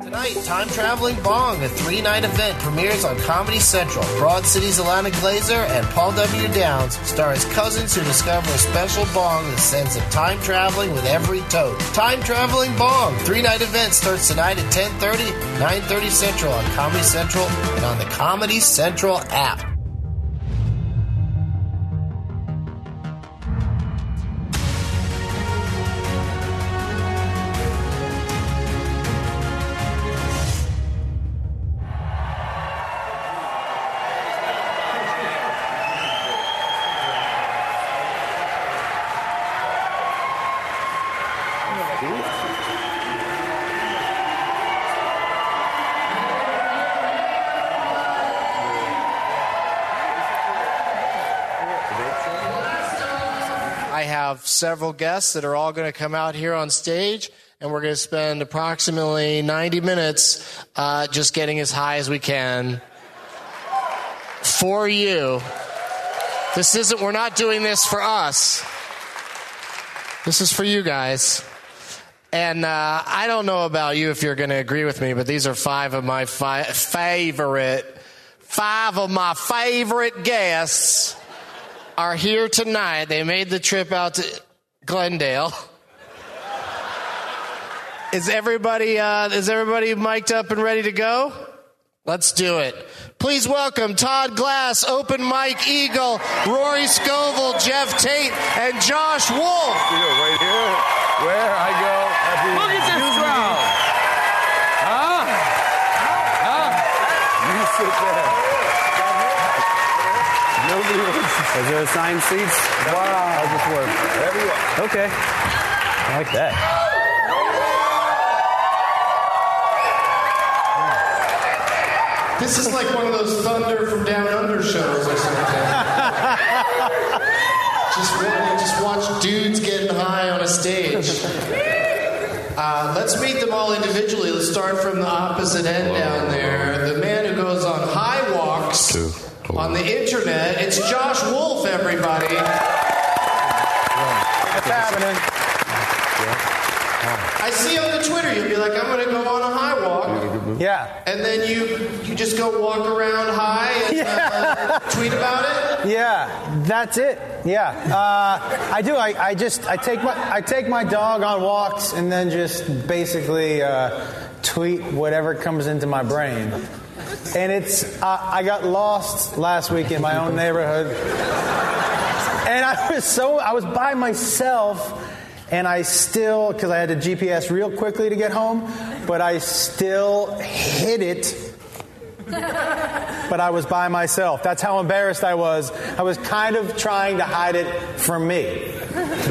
Tonight, Time Traveling Bong, a three night event, premieres on Comedy Central. Broad City's Ilana Glazer and Paul W. Downs star as cousins who discover a special bong that sends them time traveling with every tote. Time Traveling Bong, three night event starts tonight at 10.30, 9.30 Central on Comedy Central and on the Comedy Central app. Several guests that are all going to come out here on stage, and we're going to spend approximately 90 minutes uh, just getting as high as we can for you. This isn't, we're not doing this for us. This is for you guys. And uh, I don't know about you if you're going to agree with me, but these are five of my fi- favorite, five of my favorite guests are here tonight. They made the trip out to Glendale. Is everybody uh, is everybody mic'd up and ready to go? Let's do it. Please welcome Todd Glass, Open Mike Eagle, Rory Scovel, Jeff Tate, and Josh Wolf. right here, where I go. Look at this crowd. Huh? Huh? You sit there. Nobody wants to Is there assigned seats? Wow. How's this work? Wherever you are. Okay. I like that. This is like one of those Thunder from Down Under shows or something. just, wa- just watch dudes getting high on a stage. Uh, let's meet them all individually. Let's start from the opposite end down there. The man who goes on high walks on the internet. It's Josh Wolf, everybody. What's happening? I see on the Twitter you'll be like, I'm going to go on a high walk. Yeah. And then you you just go walk around high and uh, tweet about it. Yeah, that's it. Yeah, uh, I do. I, I just I take my I take my dog on walks and then just basically uh, tweet whatever comes into my brain. And it's uh, I got lost last week in my own neighborhood, and I was so I was by myself. And I still, because I had to GPS real quickly to get home, but I still hit it but I was by myself. That's how embarrassed I was. I was kind of trying to hide it from me,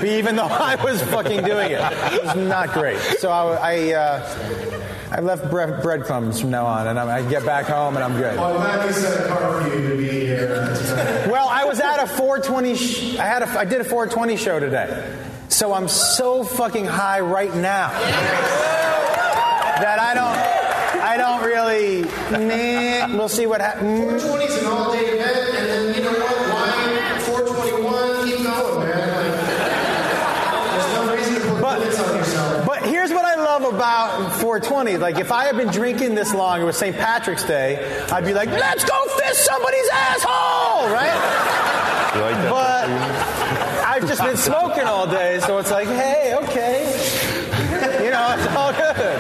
even though I was fucking doing it. It was not great. So I, I, uh, I left bre- breadcrumbs from now on, and I, I get back home and I'm good. Well, I'm a car for you to be here was at a 420. Sh- I had a, I did a 420 show today, so I'm so fucking high right now that I don't. I don't really. Meh, we'll see what happens. Mm. 420 is an all-day event, and then you know what? Why 421? Keep going, man. Like, there's no reason to put But- limits on yourself. But here's what I love about 420. Like, if I had been drinking this long, it was St. Patrick's Day, I'd be like, let's go fist somebody's asshole, right? You like that? But I've just been smoking all day, so it's like, hey, okay. You know, it's all good.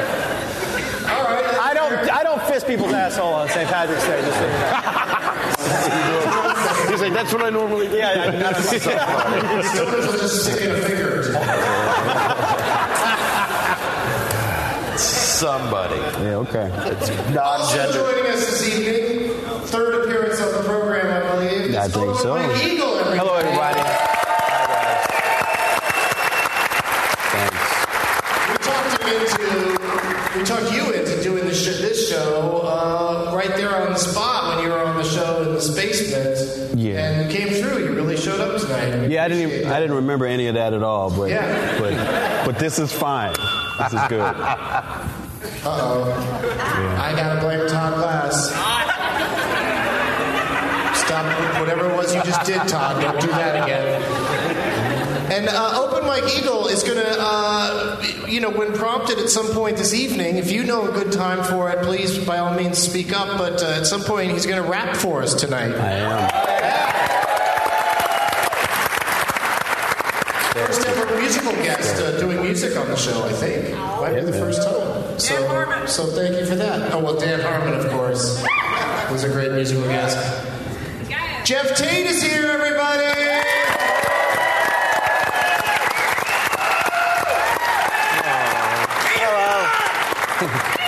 All right. I don't, I don't fist people's asshole on St. Patrick's Day, just so you know. He's like, that's what I normally do. Yeah, yeah, not Stoners will just stick in a finger. Somebody. Yeah, okay. Also Non-gender. joining us this evening, third appearance on the program, I believe. Think so. Eagle, everybody. Hello, everybody. We talked into, we talked you into doing this, sh- this show uh, right there on the spot when you were on the show in the basement. Yeah. And you came through. You really showed up tonight. Yeah, I didn't. Even, I didn't remember any of that at all. But Yeah. but but this is fine. This is good. Uh oh. I gotta blame Todd Glass. Stop whatever it was you just did, Todd. Don't do that again. And uh, Open Mike Eagle is going to, uh, you know, when prompted at some point this evening, if you know a good time for it, please by all means speak up. But uh, at some point, he's going to rap for us tonight. I am. First ever musical guest uh, doing music on the show, I think. Might be the first time. So, so thank you for that. Oh, well, Dan Harmon, of course, was a great musical guest. Jeff Tate is here, everybody! Hello.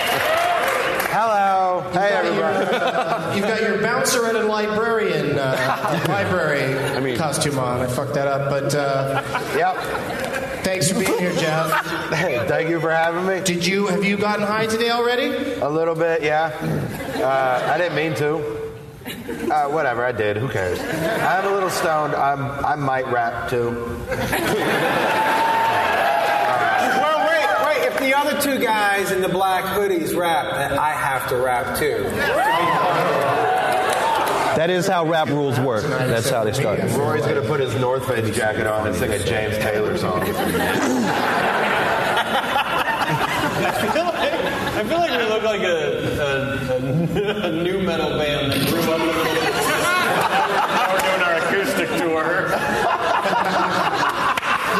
Hello! Hey, everybody. You've got your bouncer and librarian uh, library costume on. I fucked that up, but uh, Yep. thanks for being here, Jeff. Hey, thank you for having me. Did you have you gotten high today already? A little bit, yeah. Uh, I didn't mean to. Uh, whatever, I did. Who cares? I'm a little stoned. I'm, I might rap too. well, wait, wait. If the other two guys in the black hoodies rap, then I have to rap too. That is how rap rules work. That's how they start. Rory's gonna put his North Face jacket on and sing a James Taylor song. I feel like we look like a, a, a nu metal band that grew up a little bit. now we're doing our acoustic tour.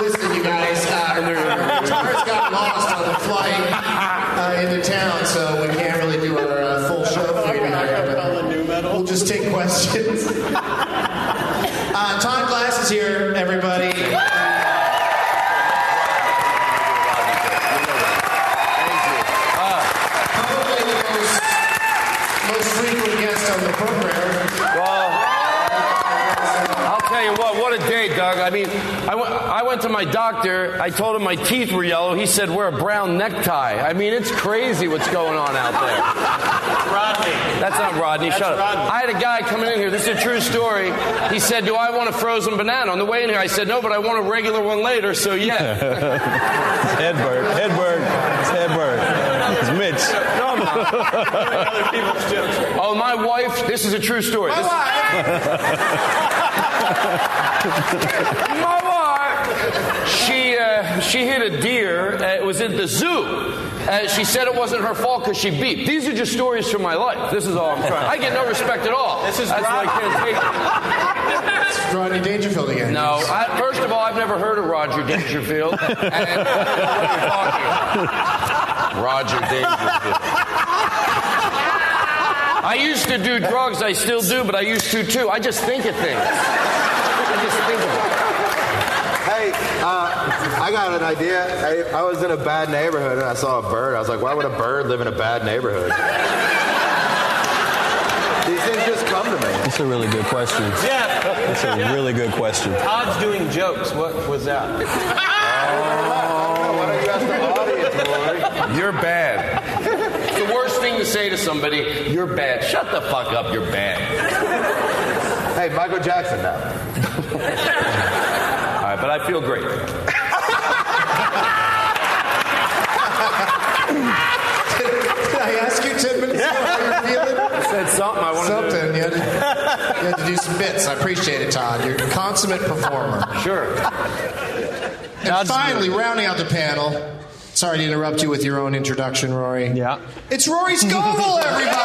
Listen, you guys, uh, our guitars got lost on the flight uh, into town, so we can't really do our uh, full show for you here. All the nu metal. We'll just take questions. uh, Todd Glass is here, everybody. Probably the most, most frequent guest on the program. I'll tell you what, what a day, Doug. I mean, I went, I went to my doctor. I told him my teeth were yellow. He said, wear a brown necktie. I mean, it's crazy what's going on out there. Rodney. That's not Rodney. That's Shut up. Rodney. I had a guy coming in here. This is a true story. He said, Do I want a frozen banana? On the way in here, I said, No, but I want a regular one later. So, yeah. Hedberg. Hedberg. It's Hedberg. It's Mitch. Other people's jokes. oh, my wife, this is a true story. This- my wife, she, uh, she hit a deer. Uh, it was at the zoo. Uh, she said it wasn't her fault because she beat. These are just stories from my life. This is all I'm trying. I get no respect at all. This is That's why I can't take it. Rodney Dangerfield again. No, I, first of all, I've never heard of Roger Dangerfield. and I don't know what you're talking about. Roger Dangerfield. I used to do drugs, I still do, but I used to too. I just think of things. I just think of them. Hey, uh, I got an idea. I, I was in a bad neighborhood and I saw a bird. I was like, why would a bird live in a bad neighborhood? These things just come to me. That's a really good question. Yeah. That's a really good question. Todd's doing jokes. What was that? Why don't you ask the audience, Rory? You're bad. It's the worst thing to say to somebody, you're bad. Shut the fuck up, you're bad. Hey, Michael Jackson now. All right, but I feel great. Did I ask you 10 minutes ago how you're feeling? I said something I wanted Something. You had, to, you had to do some bits. I appreciate it, Todd. You're a consummate performer. Sure. And finally, rounding out the panel. Sorry to interrupt you with your own introduction, Rory. Yeah. It's Rory Scovel, everybody.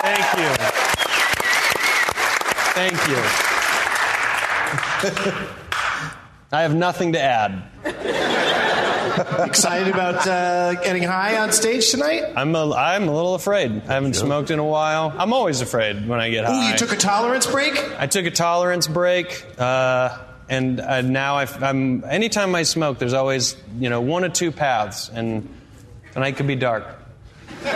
Thank you. Thank you. I have nothing to add. Excited about uh, getting high on stage tonight? I'm a, I'm a little afraid. I haven't smoked in a while. I'm always afraid when I get Ooh, high. you took a tolerance break? I took a tolerance break, uh, and uh, now I've, I'm. Anytime I smoke, there's always you know one or two paths, and tonight could be dark. Oh,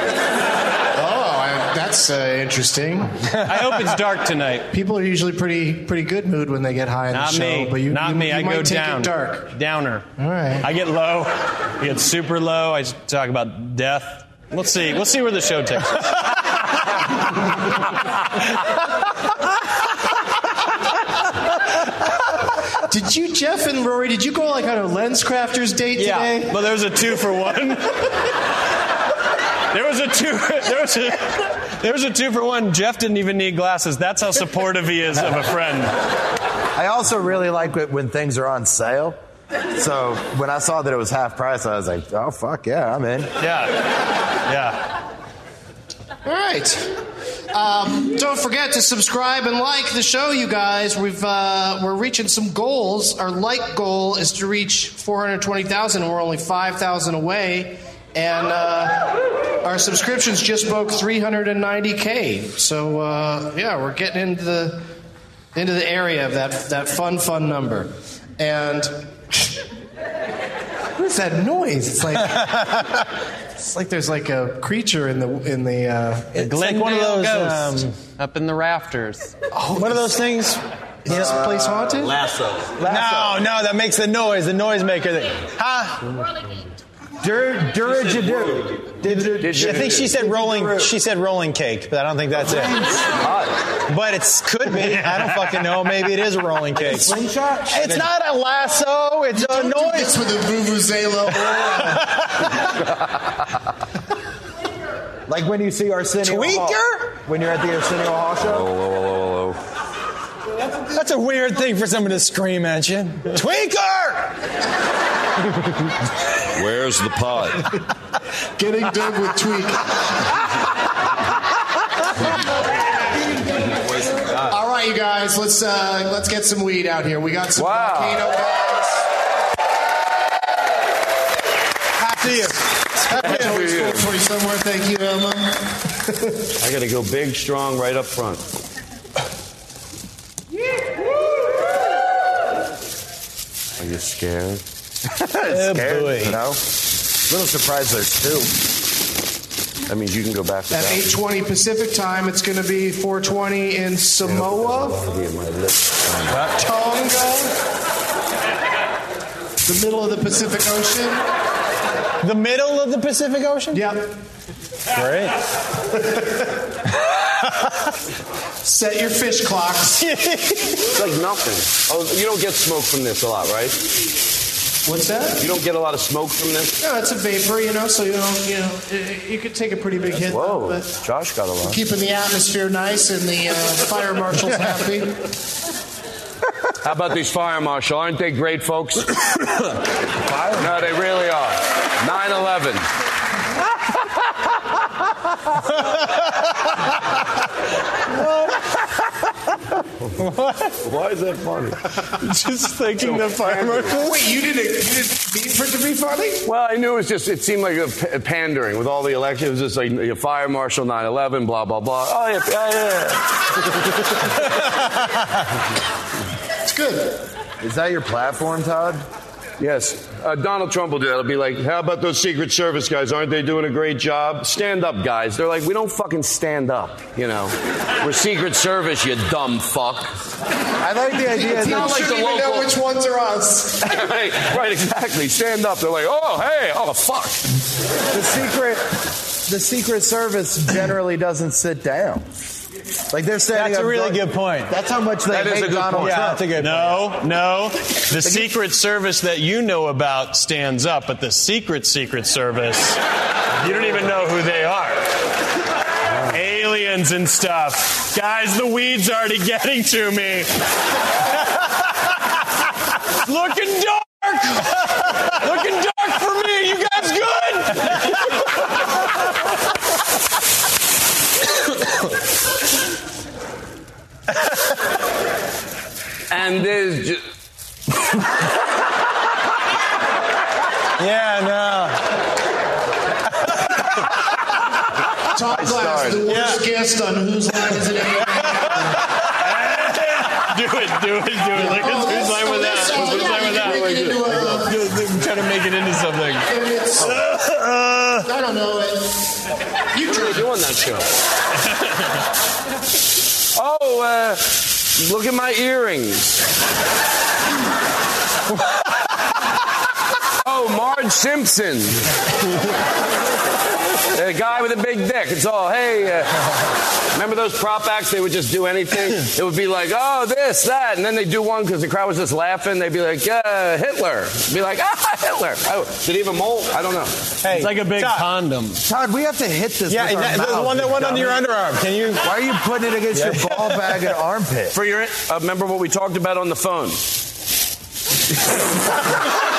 I, that's uh, interesting. I hope it's dark tonight. People are usually pretty pretty good mood when they get high on Not the show, me. but you, Not you, me. you I might go take down. it dark. Downer. All right. I get low. I get super low. I talk about death. We'll see. We'll see where the show takes us. Did you, Jeff and Rory? Did you go like on a LensCrafters date Yeah, today? but there was a two for one. There was a two. There was a. There was a two for one. Jeff didn't even need glasses. That's how supportive he is of a friend. I also really like it when things are on sale. So when I saw that it was half price, I was like, oh fuck yeah, I'm in. Yeah. Yeah. All right. Um, don't forget to subscribe and like the show, you guys. We've uh, we're reaching some goals. Our like goal is to reach 420,000, and we're only 5,000 away. And uh, our subscriptions just broke 390k. So uh, yeah, we're getting into the into the area of that that fun fun number. And what is that noise? It's like it's like there's like a creature in the in the. Uh, It's like one of those, Ghost, um, up in the rafters. One of those things. is this place haunted? Lasso. No, no, that makes the noise. The noisemaker. That, huh? Dur- didgeridoo. I think she said rolling. She said rolling cake, but I don't think that's it. But it could be. I don't fucking know. Maybe it is a rolling cake. Slingshot? It's not a lasso. It's a Don't do noise. this with a vuvuzela. Like when you see Arsenio Hall. Tweaker? When you're at the Arsenio Hall show? That's a weird thing for someone to scream at you. Tweaker! Where's the pot? Getting done with tweak. All right, you guys, let's uh, let's get some weed out here. We got some Wow. volcano guys. See you. Happy for you. somewhere. Thank you, Emma. I got to go big, strong, right up front. Are you scared? Oh, boy. You know? Little surprised there's two. That means you can go back to At 8:20 Pacific time, it's going to be 4:20 in Samoa, Tonga, the middle of the Pacific Ocean. The middle of the Pacific Ocean? Yep. Great. Set your fish clocks. It's like nothing. Oh, you don't get smoke from this a lot, right? What's that? You don't get a lot of smoke from this? No, it's a vapor, you know, so you know, you know, uh, you could take a pretty big hit. Whoa, But Josh got a lot. keeping the atmosphere nice and the uh, fire marshals happy. How about these fire marshal? Aren't they great folks? no, they really are. 9 11. Why is that funny? Just thinking the fire marshal. Wait, you didn't, you didn't mean for it to be funny? Well, I knew it was just, it seemed like a p- pandering with all the elections. It was just like your fire marshal 9 11, blah, blah, blah. Oh, yeah, yeah, yeah. It's good. Is that your platform, Todd? Yes. Uh, Donald Trump will do that. It'll be like, how about those Secret Service guys? Aren't they doing a great job? Stand up, guys. They're like, we don't fucking stand up, you know. We're Secret Service, you dumb fuck. I like the idea It's that not like the even know which ones are us. right, right, exactly. Stand up. They're like, oh, hey, oh, fuck. the secret the Secret Service generally doesn't sit down. Like they're standing That's a really going- good point. That's how much they That is hate a good Donald point. Yeah, Trump. that's a good No, no. The Secret Service that you know about stands up, but the Secret Secret Service, you don't even know who they are. Aliens and stuff. Guys, the weed's already getting to me. Looking dark. Looking dark for me. You guys good? And there's just. Yeah, no. Todd Glass, the worst guest on Whose Line Is It Anyway? Do it, do it, do it. Look at who's line with that. Oh, Who's yeah, line with that? can make it into a- Try to make it into something. and it's, I don't know it. You What are doing that show? Oh, uh, look at my earrings. Oh, Marge Simpson. the guy with a big dick. It's all, hey, uh, remember those prop acts? They would just do anything. It would be like, oh, this, that. And then they do one because the crowd was just laughing. They'd be like, uh, Hitler. Be like, ah, Hitler. Oh, did he have a mole? I don't know. Hey, It's like a big Todd. condom. Todd, we have to hit this. Yeah, with our that- the mouth, one that went under your underarm. Can you? Why are you putting it against your ball bag and armpit? For your, uh, remember what we talked about on the phone?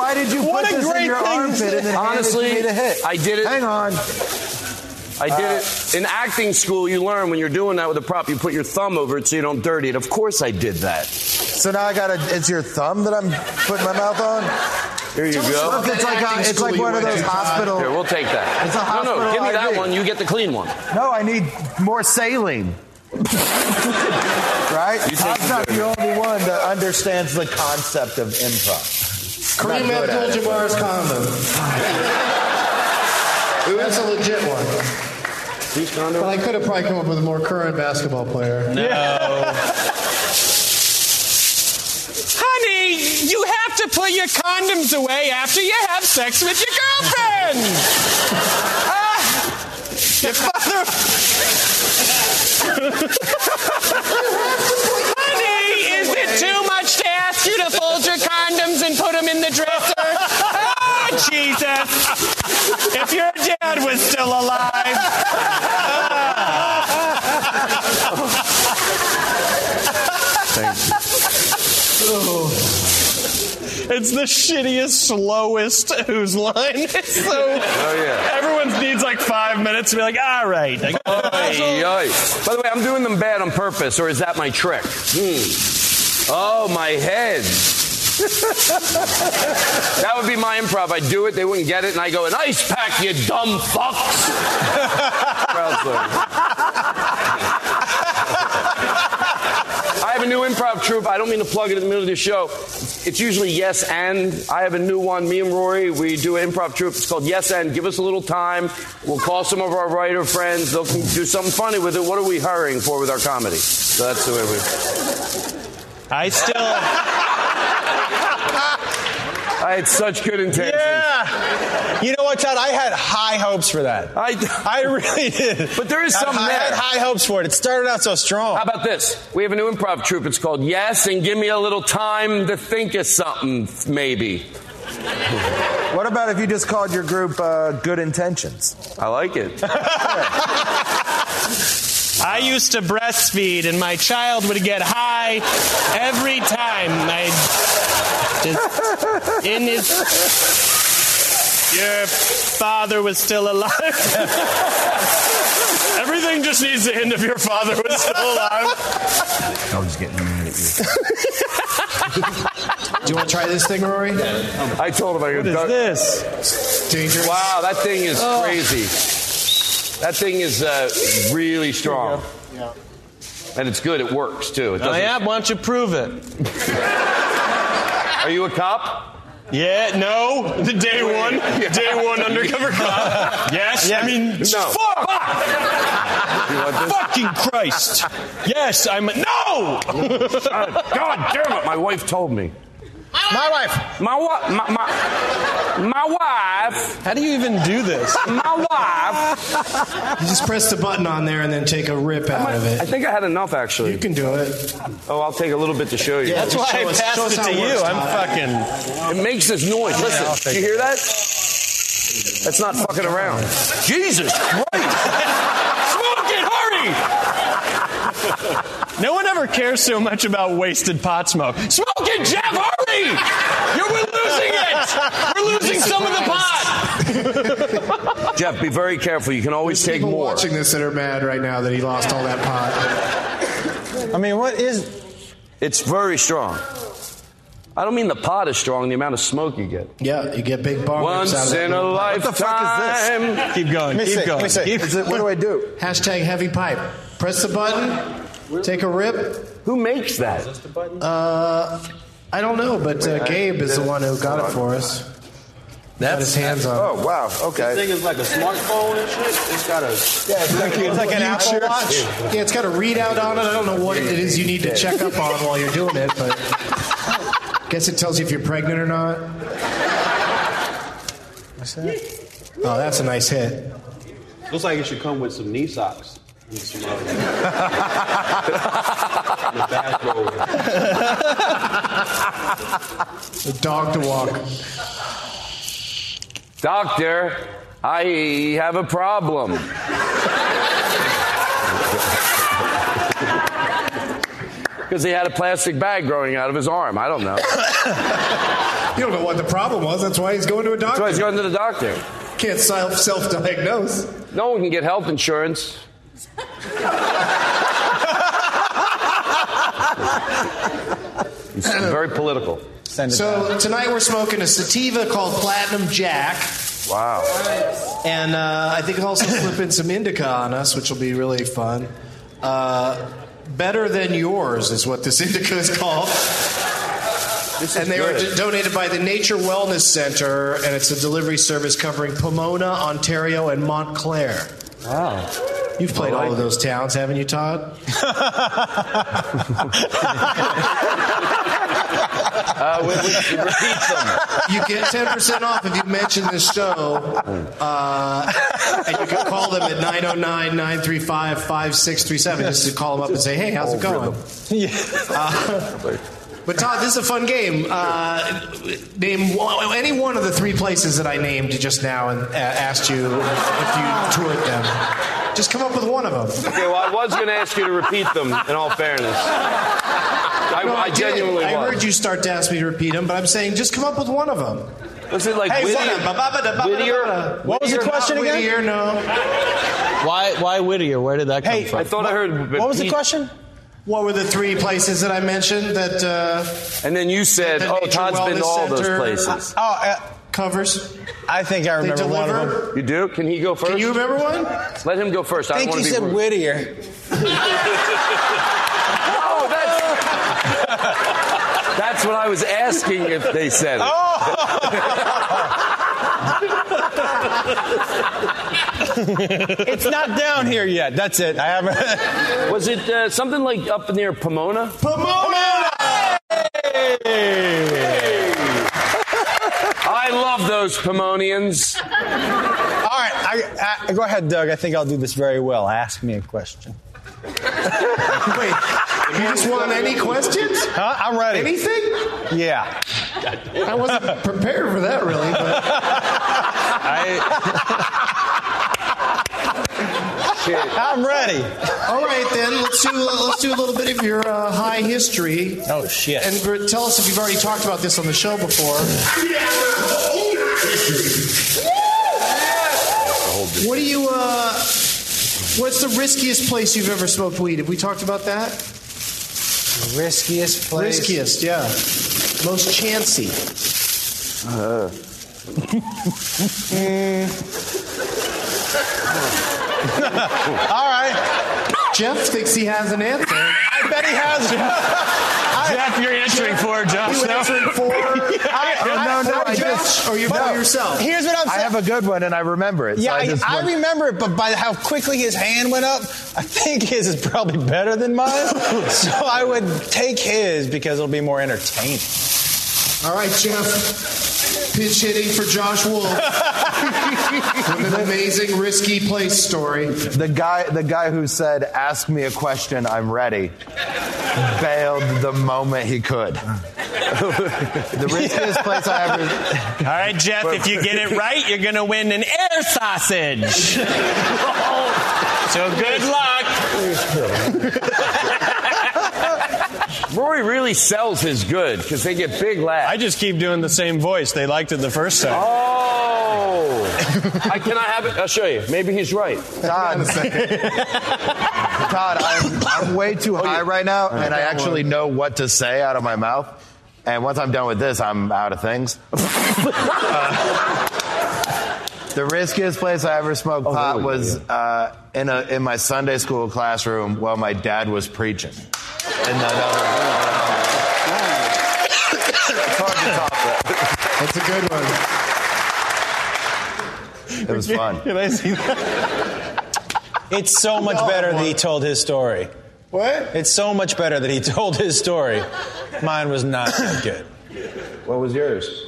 But why did you What put a this in great your thing armpit and then Honestly, hand it to me to hit? I did it- Hang on. I did it uh, in acting school. You learn when you're doing that with a prop, you put your thumb over it so you don't dirty it. Of course, I did that. So now I got to. It's your thumb that I'm putting my mouth on. Here you go. Look, it's like a, it's like one of those to, Todd. hospital. Here, we'll take that. It's a no, no, hospital give me that IV. one. You get the clean one. No, I need more saline. right? You take I'm not the the only one that understands the concept of improv. I'm Kareem not good at it. Abdul-Jabbar's condom. That's a legit one. Who's condom? But I could have probably come up with a more current basketball player. No. Honey, you have to put your condoms away after you have sex with your girlfriend. Ah, your father. Honey, is it too much to ask you to fold your condoms and put them in the dresser? Oh, Jesus. If your dad was still alive. It's the shittiest, slowest whose line. It's so. Oh, yeah. Everyone needs like five minutes to be like, all right. Ay, ay. By the way, I'm doing them bad on purpose, or is that my trick? Hmm. Oh, my head. that would be my improv. I'd do it, they wouldn't get it, and I go, an ice pack, you dumb fucks. I have a new improv troupe. I don't mean to plug it in the middle of the show. It's usually yes and. I have a new one. Me and Rory, we do an improv troupe. It's called Yes and. Give us a little time. We'll call some of our writer friends. They'll do something funny with it. What are we hurrying for with our comedy? So that's the way we. I still. I had such good intentions. Yeah. You know what, Todd? I had high hopes for that. I, I really did. But there is I had high- I had there. high hopes for it. It started out so strong. How about this? We have a new improv troupe. It's called Yes and Give Me a Little Time to Think of Something, maybe. What about if you just called your group uh, Good Intentions? I like it. I used to breastfeed, and my child would get high every time. I just in his. Your father was still alive. Everything just needs to end if your father was still alive. I was getting mad at you. Do you want to try this thing, Rory? I told him I What could. is this? Dangerous. Wow, that thing is oh. crazy. That thing is uh, really strong. Yeah. And it's good. It works too. It Oh, doesn't. yeah? Why don't you prove it? Are you a cop? Yeah, no, the day one, day one undercover cop. Yes, I mean, No. fuck, You want this? fucking Christ. Yes, I'm. No. God damn it! My wife told me. My wife. My wife. My, my, my wife. How do you even do this? My wife. You just press the button on there and then take a rip out of it. I think I had enough actually. You can do it. Oh, I'll take a little bit to show you. That's Just why I us, passed it to you. Works, I'm fucking. It makes this noise. I'll Listen, do you hear that? That's not fucking around. Jesus Christ! Smoke it, hurry! No one ever cares so much about wasted pot smoke. Smoke it, Jeff, hurry! You're, we're losing it! We're losing some of the pot! Jeff, be very careful. You can always take more. People more. watching this that are mad right now that he lost all that pot. I mean, what is? It's very strong. I don't mean the pot is strong, the amount of smoke you get. Yeah, you get big bong rips out Once of that in a little What the fuck is this? lifetime. Keep going. Keep see, going. let me see. Keep- Is it, what do I do? Hashtag heavy pipe. Press the button. Take a rip. Who makes that? Uh, I don't know, but uh, Gabe is the one who got it for us. Got his hands on. Oh wow. Okay. This thing is like a smartphone and shit. It's got a. Yeah, it's like, It's like an Apple Watch. Yeah, it's got a readout on it. I don't know what it is you need to check up on while you're doing it, but Guess it tells you if you're pregnant or not. What's that? Oh, that's a nice hit. Looks like it should come with some knee socks. And some, and a bathrobe. A dog to walk. Doctor, I have a problem. Because he had a plastic bag growing out of his arm. I don't know. You don't know what the problem was. That's why he's going to a doctor. That's why he's going to the doctor. Can't self self diagnose. No one can get health insurance. He's very political. Send it down. So tonight we're smoking a sativa called Platinum Jack, Wow. and uh, I think I'll also slip in some indica on us, which will be really fun. Uh, better than yours is what this indica is called. Is and they were d- donated by the Nature Wellness Center, and it's a delivery service covering Pomona, Ontario, and Montclair. Wow. You've played like all of those towns, haven't you, Todd? Uh, we, we, repeat them. You get 10% off if you mention this show. Uh, and you can call them at 909 935 5637 just to call them up and say, hey, how's it going? Uh, but Todd, this is a fun game. Uh, name one, any one of the three places that I named just now and uh, asked you if you toured them. Just come up with one of them. Okay, well, I was going to ask you to repeat them, in all fairness. I, No, I did. genuinely I was. heard you start to ask me to repeat them, but I'm saying just come up with one of them. Was it like Hey, Whittier? Whittier? What was the question again? Whittier, no. Why, why Whittier? Where did that come Hey, from? I thought I heard. What was the question? What were the three places that I mentioned that uh, And then you said, The "Oh, Nature Todd's been to all Center. those places." Oh, uh, covers? I think I remember one of them. You do? Can he go first? Can you remember one? Let him go first. I I think don't you said be. Whittier. Oh, that's. That's what I was asking if they said it. It's not down here yet. That's it. I haven't. Was it uh, something like up near Pomona? Pomona! I love those Pomonians. All right, I, I, go ahead, Doug. I think I'll do this very well. Ask me a question. Wait, you just want any questions? Huh? I'm ready. Anything? Yeah. I wasn't prepared for that, really. But I'm ready. all right, then let's do let's do a little bit of your uh, high history. Oh shit. And for- tell us if you've already talked about this on the show before. What do you? Uh, what's the riskiest place you've ever smoked weed? Have we talked about that? The riskiest place. Riskiest, yeah. Most chancy. All right. Jeff thinks he has an answer. I bet he has. Jeff, you're answering for Josh. You answering for? I, no, no, I Jeff, just- or you no. for yourself? Here's what I'm saying. I have a good one and I remember it. so yeah, I, I, just I remember it, but by how quickly his hand went up, I think his is probably better than mine. so I would take his because it'll be more entertaining. All right, Jeff. Pitch hitting for Josh Wolf. With an amazing risky place story. the guy, the guy who said, "Ask me a question, I'm ready," bailed the moment he could. the riskiest place I ever. All right, Jeff, if you get it right, you're going to win an air sausage. so good luck. Rory really sells his good because they get big laughs. I just keep doing the same voice. They liked it the first time. Oh! I, cannot have it? I'll show you. Maybe he's right. Todd, Todd, I'm, I'm way too high right now, and I actually know what to say out of my mouth. And once I'm done with this, I'm out of things. Uh, the riskiest place I ever smoked pot there we was uh, in a in my Sunday school classroom while my dad was preaching. And another, it's hard to top that. That's a good one. It was fun. Can I see that? It's so much better that he told his story. What? It's so much better that he told his story. Mine was not that good. What was yours?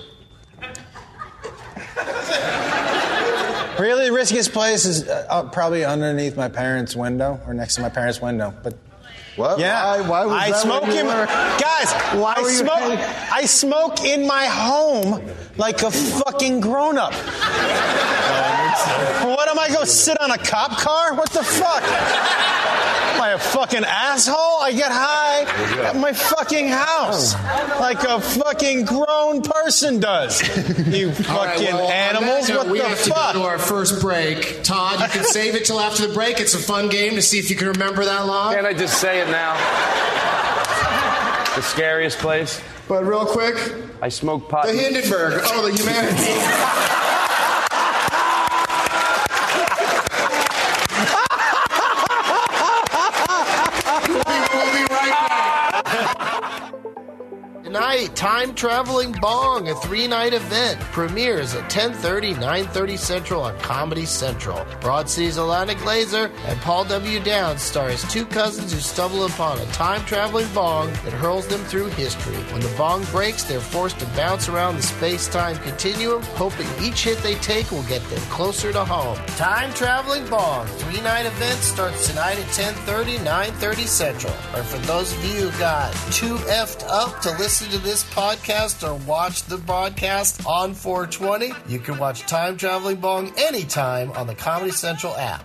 Really, the riskiest place is uh, uh, probably underneath my parents' window or next to my parents' window. But What? yeah, Why, why was I that smoke in were- guys. Why I you smoke. I smoke in my home like a fucking grown up. what am I going to sit on a cop car? What the fuck? Am I a fucking asshole? I get high at my fucking house like a fucking grown person does. You fucking All right, well, on that animals. note, What we the have fuck? to go to our first break. Todd, you can save it till after the break. It's a fun game to see if you can remember that long. Can't I just say it now? The scariest place? But real quick, I smoke pot. the Hindenburg. Oh, the humanity. Tonight, Time Traveling Bong, a three-night event, premieres at 10:30, 9:30 Central on Comedy Central. Broad City's Ilana Glazer and Paul W. Downs star as two cousins who stumble upon a time-traveling bong that hurls them through history. When the bong breaks, they're forced to bounce around the space-time continuum, hoping each hit they take will get them closer to home. Time Traveling Bong, three-night event starts tonight at 10:30, 9:30 Central. Or for those of you who got too effed up to listen to this podcast or watch the broadcast on 420, you can watch Time Traveling Bong anytime on the Comedy Central app.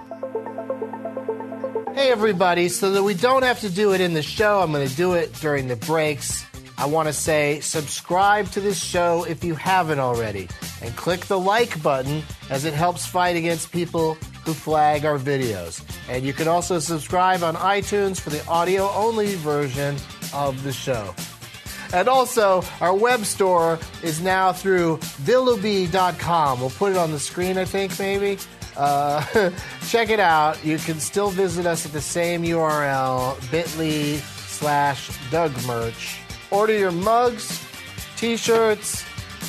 Hey everybody, so that we don't have to do it in the show, I'm going to do it during the breaks. I want to say subscribe to this show if you haven't already and click the like button as it helps fight against people who flag our videos. And you can also subscribe on iTunes for the audio only version of the show. And also, our web store is now through villubi.com. We'll put it on the screen, I think, maybe. Uh, check it out. You can still visit us at the same URL, bit.ly slash Doug Merch. Order your mugs, t-shirts,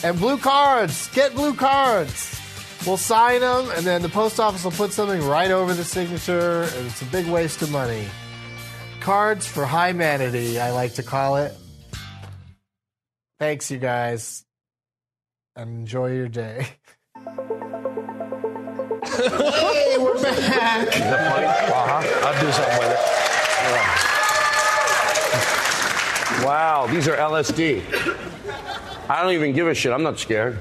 and blue cards. Get blue cards. We'll sign them, and then the post office will put something right over the signature, and it's a big waste of money. Cards for high manity, I like to call it. Thanks, you guys. And enjoy your day. hey, we're back. Uh-huh. I'll do something with it. Wow, these are LSD. I don't even give a shit. I'm not scared.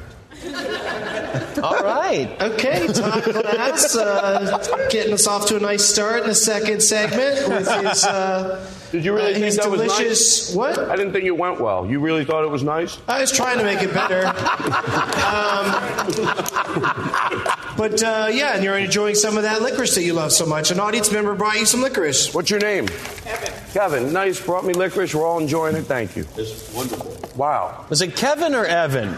All right. Okay, Todd Glass uh, getting us off to a nice start in the second segment with his, uh, Did you really uh, think his that was delicious. nice? What? I didn't think it went well. You really thought it was nice? I was trying to make it better. um, but uh, yeah, and you're enjoying some of that licorice that you love so much. An audience member brought you some licorice. What's your name? Kevin. Kevin, nice. Brought me licorice. We're all enjoying it. Thank you. It's wonderful. Wow. Was it Kevin or Evan?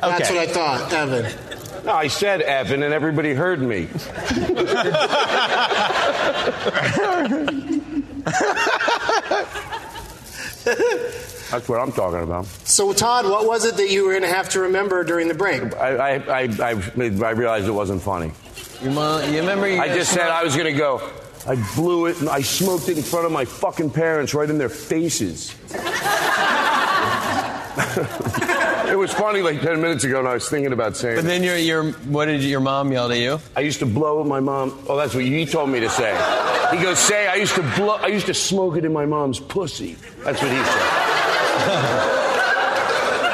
That's what I thought, Evan. No, I said Evan, and everybody heard me. That's what I'm talking about. So, Todd, what was it that you were going to have to remember during the break? I, I, I, I, I realized it wasn't funny. Your mom, you remember? You I just said I was going to go. I blew it and I smoked it in front of my fucking parents right in their faces. it was funny like 10 minutes ago and I was thinking about saying But then your your what did your mom yell at you? I used to blow my mom. Oh, that's what he told me to say. He goes, "Say I used to blow. I used to smoke it in my mom's pussy." That's what he said.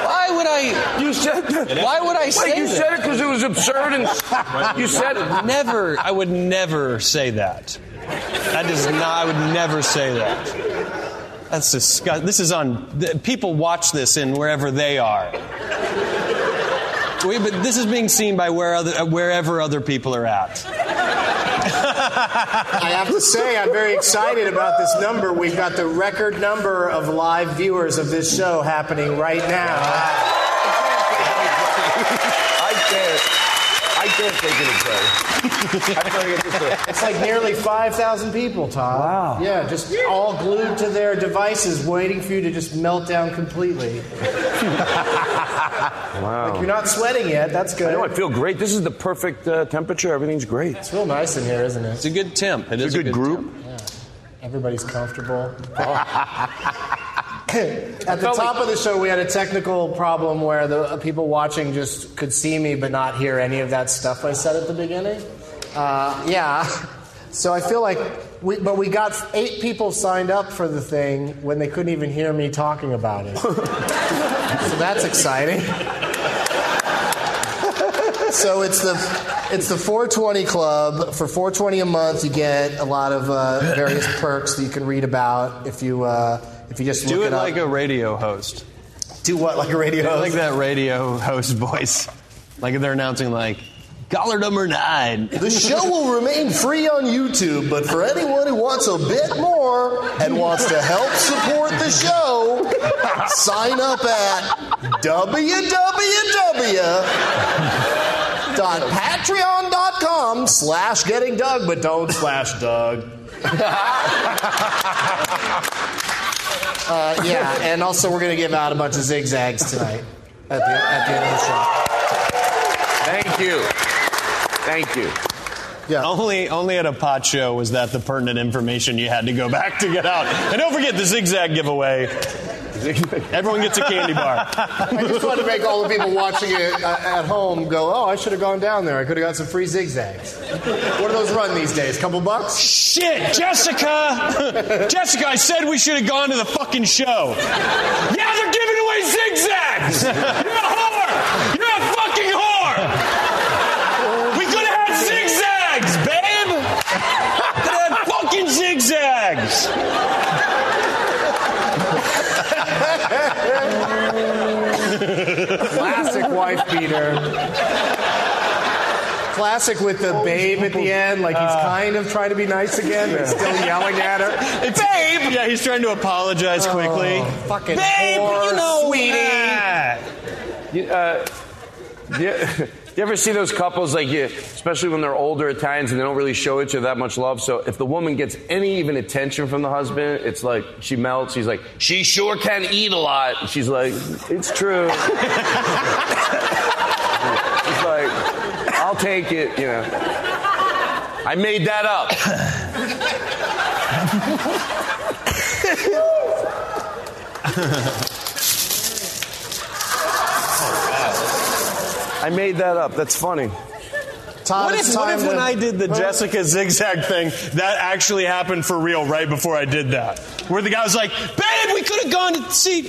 Why would I? You said that. Why would I Wait, say you that? said it because it was absurd, and you said it. Never. I would never say that. That is not. I would never say that. That's disgusting. This is on. People watch this in wherever they are. But this is being seen by where other, uh, wherever other people are at. I have to say, I'm very excited about this number. We've got the record number of live viewers of this show happening right now. I can't. I can't take it as joke. I'm trying to get this to- It's like nearly 5,000 people, Todd. Wow. Yeah, just all glued to their devices, waiting for you to just melt down completely. Wow. Like You're not sweating yet. That's good. I know. I feel great. This is the perfect uh, temperature. Everything's great. It's real nice in here, isn't it? It's a good temp. It It's is a good group. temp. Everybody's comfortable. At the top of the show, we had a technical problem where the uh, people watching just could see me but not hear any of that stuff I said at the beginning. Uh, yeah. So I feel like, we, but we got eight people signed up for the thing when they couldn't even hear me talking about it. so that's exciting. So it's the it's the 420 Club. For 420 a month, you get a lot of uh, various perks that you can read about if you uh, if you just Do look it it like a radio host. Do what like a radio host? like that radio host voice. Like they're announcing like caller number nine. The show will remain free on YouTube, but for anyone who wants a bit more and wants to help support the show, sign up at www.patreon.com slash getting Doug, but don't slash Doug. uh, yeah, and also we're going to give out a bunch of zigzags tonight at the, at the end of the show. Thank you. Thank you. Yeah. Only, only at a pot show was that the pertinent information you had to go back to get out. And don't forget the zigzag giveaway. Everyone gets a candy bar. I just wanted to make all the people watching it uh, at home go, oh, I should have gone down there. I could have got some free zigzags. What do those run these days? Couple bucks? Shit, Jessica! Jessica, I said we should have gone to the fucking show. Yeah, they're giving away zigzags! You're a whore! You're a fucking whore! We could have had zigzags, babe! Could have had fucking zigzags! Classic wife beater. Classic with the babe at the end, like he's kind of trying to be nice again, but still yelling at her. babe! Yeah, he's trying to apologize quickly. Fucking Babe, whore, you know, sweetie. ah. You, uh, do you, ever see those couples like you, especially when they're older times and they don't really show each other that much love? So if the woman gets any even attention from the husband, it's like she melts. She's like, she sure can eat a lot. She's like, it's true. She's like, I'll take it. You know, I made that up. I made that up. That's funny. Todd, What if, what time if when I did the Jessica zigzag thing, that actually happened for real right before I did that? Where the guy was like, babe, we could have gone to see.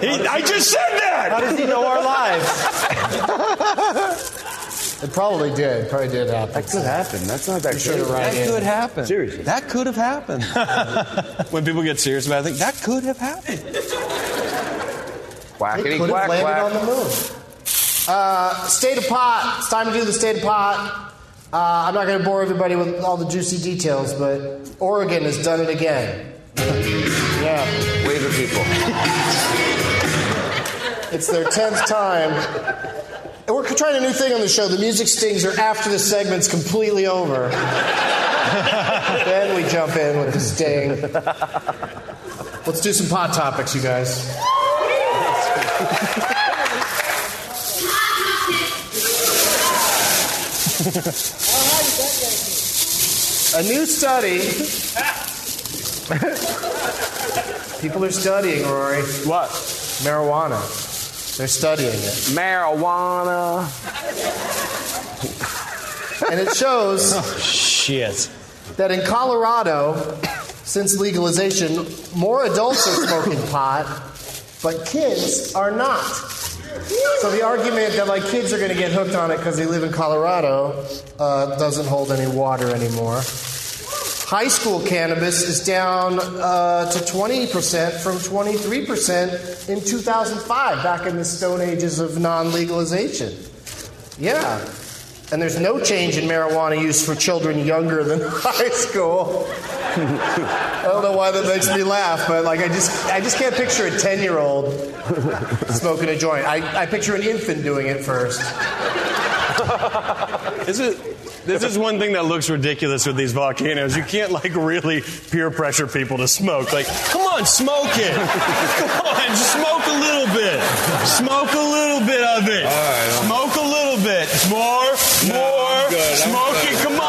He, I just said that. How does he know our lives? It probably did. Probably did happen. That could happen. That's not that should have crazy. right That in. could happen. Seriously. That could have happened. when people get serious about it, I think that could have happened. It Quackity could quack have landed quack. on the moon. Uh, state of pot. It's time to do the state of pot. Uh, I'm not going to bore everybody with all the juicy details, but Oregon has done it again. yeah. Wave at people. It's their 10th time. And we're trying a new thing on the show. The music stings are after the segment's completely over. then we jump in with the sting. Let's do some pot topics, you guys. A new study. People are studying, Rory. What? Marijuana. They're studying it. Marijuana. And it shows oh, Shit. that in Colorado, since legalization, more adults are smoking pot, but kids are not. So the argument that like kids are going to get hooked on it because they live in Colorado uh, doesn't hold any water anymore. High school cannabis is down uh, to 20% from 23% in 2005, back in the stone ages of non legalization. Yeah. And there's no change in marijuana use for children younger than high school. I don't know why that makes me laugh, but like I just I just can't picture a 10-year-old smoking a joint. I, I picture an infant doing it first. This is this is one thing that looks ridiculous with these volcanoes. You can't like really peer pressure people to smoke. Like, come on, smoke it. Come on, just smoke a little bit. Smoke a little bit of it. Smoke a little bit. More, more. good, Smoke it. Come on.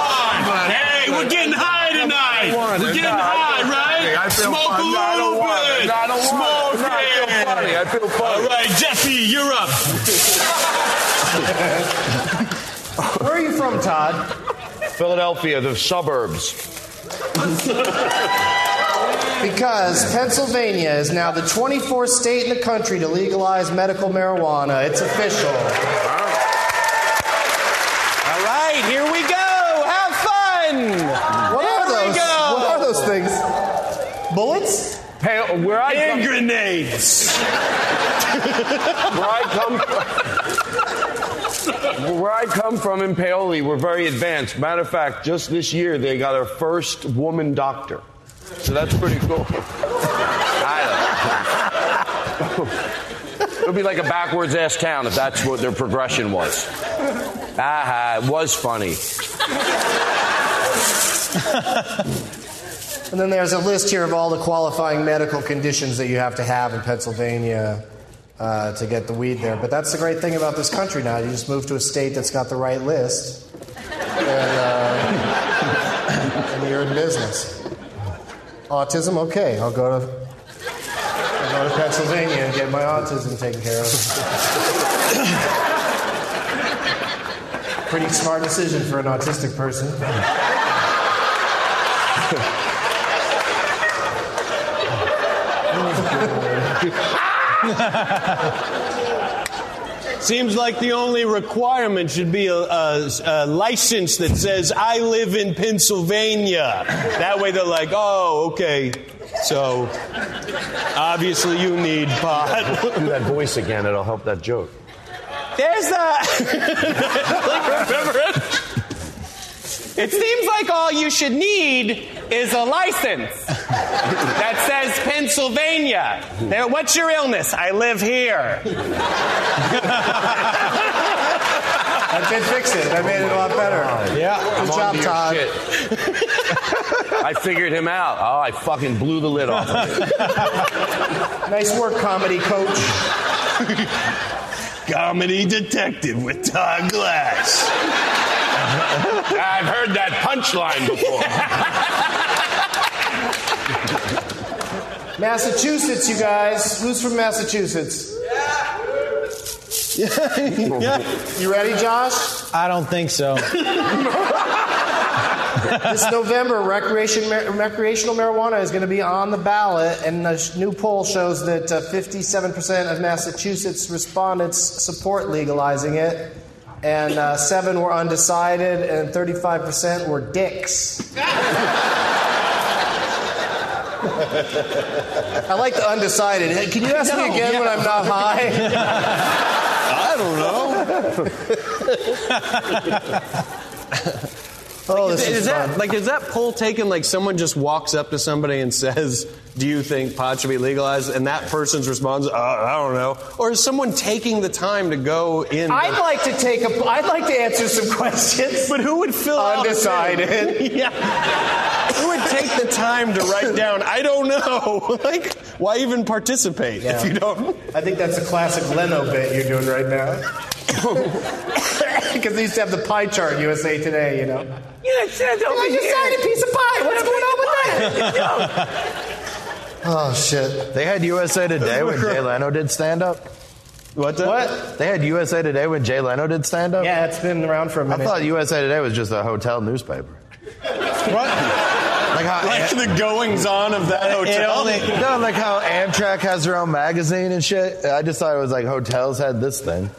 Feel funny. All right, Jeffy, you're up. Where are you from, Todd? Philadelphia, the suburbs. Because Pennsylvania is now the 24th state in the country to legalize medical marijuana. It's official. All right, here we go. Have fun. What Here are those? go. What are those things? Bullets? Hey, where I Hand come, grenades. where I come from, where I come from in Paoli, we're very advanced. Matter of fact, just this year they got our first woman doctor. So that's pretty cool. I don't know. It'll be like a backwards ass town if that's what their progression was. Ah, it was funny. And then there's a list here of all the qualifying medical conditions that you have to have in Pennsylvania uh, to get the weed there. But that's the great thing about this country now. You just move to a state that's got the right list, and, uh, and you're in business. Autism? Okay, I'll go to. I'll go to Pennsylvania and get my autism taken care of. Pretty smart decision for an autistic person. Seems like the only requirement should be a, a, a license that says I live in Pennsylvania. That way they're like, oh, okay. So obviously you need pot. Do that voice again, it'll help that joke. There's a. like, remember it? It seems like all you should need is a license that says Pennsylvania. Now, What's your illness? I live here. I did fix it. I made it a lot better. Yeah. Good job, Todd. I figured him out. Oh, I fucking blew the lid off of it. Nice work, comedy coach. Comedy detective with Todd Glass. I've heard that punchline before. Massachusetts, you guys. Who's from Massachusetts? yeah. You ready, Josh? I don't think so. This November, recreation, recreational marijuana is going to be on the ballot, and a new poll shows that uh, 57% of Massachusetts respondents support legalizing it, and uh, seven were undecided, and 35% were dicks. I like the undecided. Hey, Can you ask me again when I'm not high? I don't know. Oh, this is is that like is that poll taken like someone just walks up to somebody and says, "Do you think pot should be legalized?" and that person's response, uh, "I don't know," or is someone taking the time to go in? I'd like to take a. I'd like to answer some questions. but who would fill Undecided. yeah. Who would take the time to write down? I don't know. like, why even participate Yeah. if you don't? I think that's a classic Leno bit you're doing right now. Because they used to have the pie chart USA Today, you know. you just signed a piece of pie. What's going on with that? oh shit. They had USA Today when Jay Leno did stand up. What? The? What? They had USA Today when Jay Leno did stand up. Yeah, it's been around for a I minute. I thought USA Today was just a hotel newspaper. What? Like how Like the goings on of that hotel. no, like how Amtrak has their own magazine and shit. I just thought it was like hotels had this thing.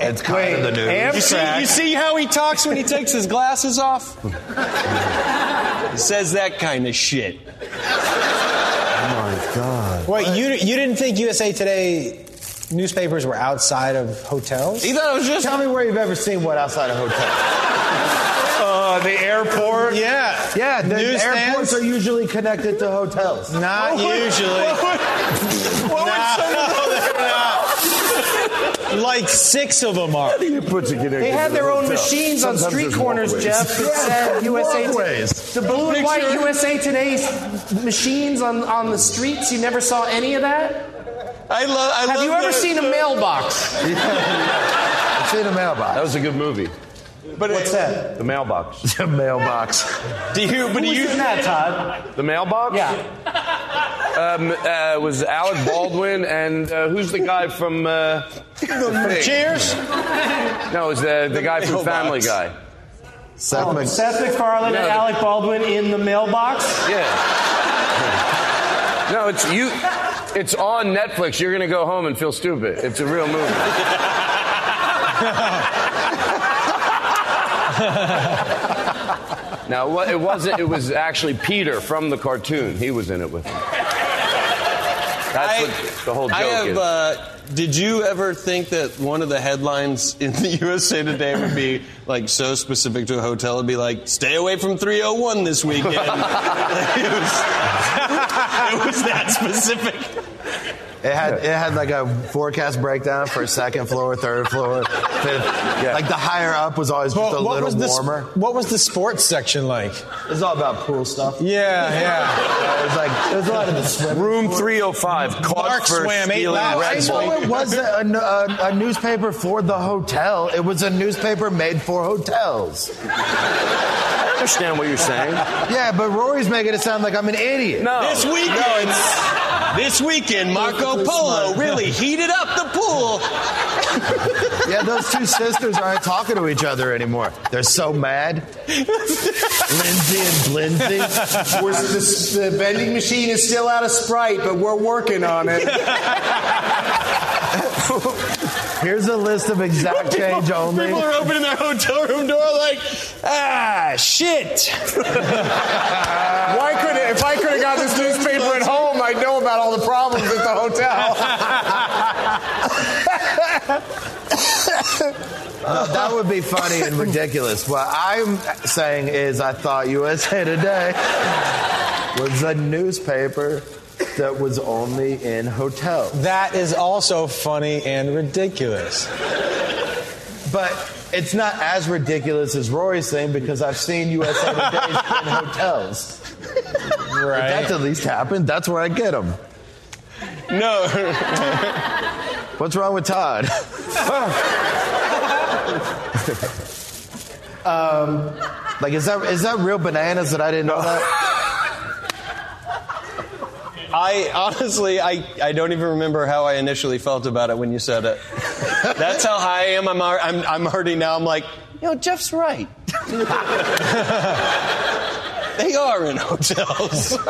It's kind Wait, of the news. Am- You see, you see how he talks when he takes his glasses off? he says that kind of shit. oh my god. Wait, you you didn't think USA Today newspapers were outside of hotels? He thought it was just. Tell me where you've ever seen one outside of a hotel. uh, the airport. Yeah. Yeah, the Newsstands? airports are usually connected to hotels. Not usually. Like six of them are. How do you put together? They had their own machines on street corners, Jeff, that said USA walkways. Today. The blue and white USA Today's machines on, on the streets. You never saw any of that? I love. I Have love you ever that- seen a mailbox? I've seen a mailbox. That was a good movie. But What's that? The mailbox. the mailbox. Do you? But do you? in that, Todd? The mailbox? Yeah. Um, uh, was Alec Baldwin and uh, who's the guy from uh, the Thing? Cheers. No, it was the the guy from Mailbox. Family Guy. Seth Mc- Seth MacFarlane No, and the- Alec Baldwin in the mailbox. Yeah. No, it's you. It's on Netflix. You're gonna go home and feel stupid. It's a real movie. now, what- it wasn't. It was actually Peter from the cartoon. He was in it with him. That's I- what the whole joke I have. is. Uh, did you ever think that one of the headlines in the USA Today would be like so specific to a hotel? It'd be like, "Stay away from 301 this weekend." It, was, it was that specific. It had it had like a forecast breakdown for second floor, third floor, fifth. Like the higher up was always just a little was the warmer. what was the sports section like? It's all about pool stuff. Yeah, yeah. It was like it was a lot of the swim. Room 305. Caught Mark for swam eight stealing laps. Red I know it wasn't a, a, a newspaper for the hotel. It was a newspaper made for hotels. I understand what you're saying. Yeah, but Rory's making it sound like I'm an idiot. No. This weekend, this weekend, Marco Polo really heated up the pool. Yeah, those two sisters aren't talking to each other anymore. They're so mad. Lindsay and Blindsy. We're, the, the vending machine is still out of Sprite, but we're working on it. Here's a list of exact change only. People are opening their hotel room door like, ah, shit. Why could if I could have got this newspaper at home, I'd know about all the problems at the hotel. Uh, that would be funny and ridiculous. What I'm saying is, I thought USA Today was a newspaper that was only in hotels. That is also funny and ridiculous. But it's not as ridiculous as Rory's saying because I've seen USA Today in hotels. If Right. that's at least happened, that's where I get them. No. What's wrong with Todd? um, like, is that is that real bananas that I didn't know that? I honestly, I, I don't even remember how I initially felt about it when you said it. That's how high I am. I'm, al- I'm, I'm already now. I'm like, you know, Jeff's right. they are in hotels.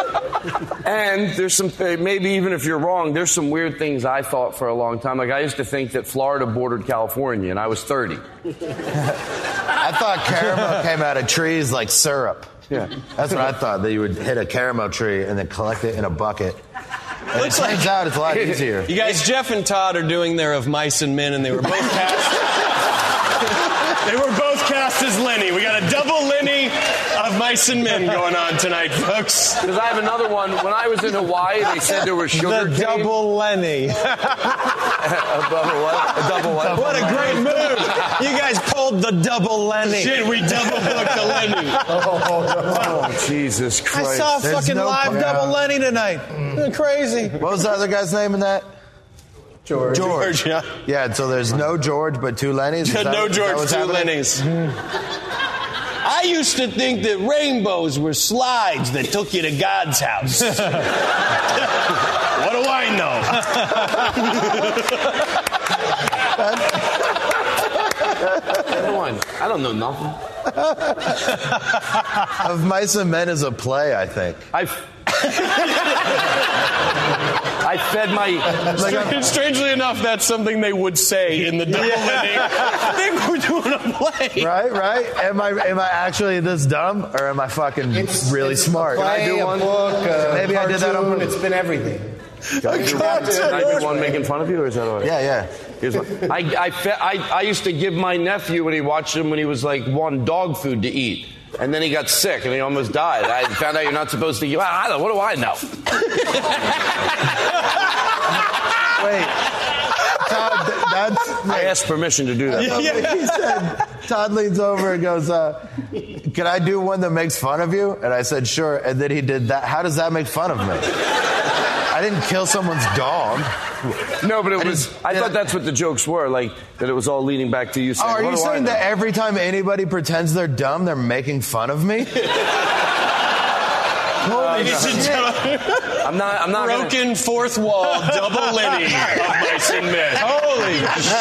And there's some, uh, maybe even if you're wrong, there's some weird things I thought for a long time. Like I used to think that Florida bordered California, and I was 30. I thought caramel came out of trees like syrup. Yeah. That's what I thought, that you would hit a caramel tree and then collect it in a bucket. And it turns like- out it's a lot easier. You guys, Jeff and Todd are doing their of mice and men, and they were both cast. they were both cast as Lenny. We got a double Lenny of mice and men going on tonight, folks. Because I have another one. When I was in Hawaii, they said there was sugar The cane. double Lenny. a double what? A double what? What a great move! You guys pulled the double Lenny. Shit, we double booked the Lenny. Oh, oh, Jesus Christ! I saw a There's fucking no live point. double Lenny tonight. Crazy. What was the other guy's name in that? George. George. George, yeah. Yeah, so there's no George but two Lennies? Is no George, two happening? Lenny's. Hmm. I used to think that rainbows were slides that took you to God's house. what do I One. I don't know nothing. Of Mice and Men is a play, I think. I. I fed my. know? Strangely enough, that's something they would say in the double Lenny. I think we're doing a play. Right, right? Am I am I actually this dumb or am I fucking really smart? Play, Can I do a one? book, a Maybe I did that on cartoon, purpose. It's been everything. Can I do one, can I do one making fun of you, or is that all right? Yeah, yeah. Here's one. I, I, fe- I, I used to give my nephew when he watched him when he was like one dog food to eat. And then he got sick and he almost died. I found out you're not supposed to. I don't, what do I know? Wait. Todd, th- that's I asked permission to do that. Yeah. he said, Todd leans over and goes, uh, Can I do one that makes fun of you? And I said, Sure. And then he did that. How does that make fun of me? I didn't kill someone's dog. No, but it I was. I thought that's what the jokes were. Like that it was all leading back to you oh, saying. Oh, are you saying that every time anybody pretends they're dumb, they're making fun of me? Ladies and gentlemen, I'm not. I'm not. Gonna, broken fourth wall, double Lenny of Mice and Men. Holy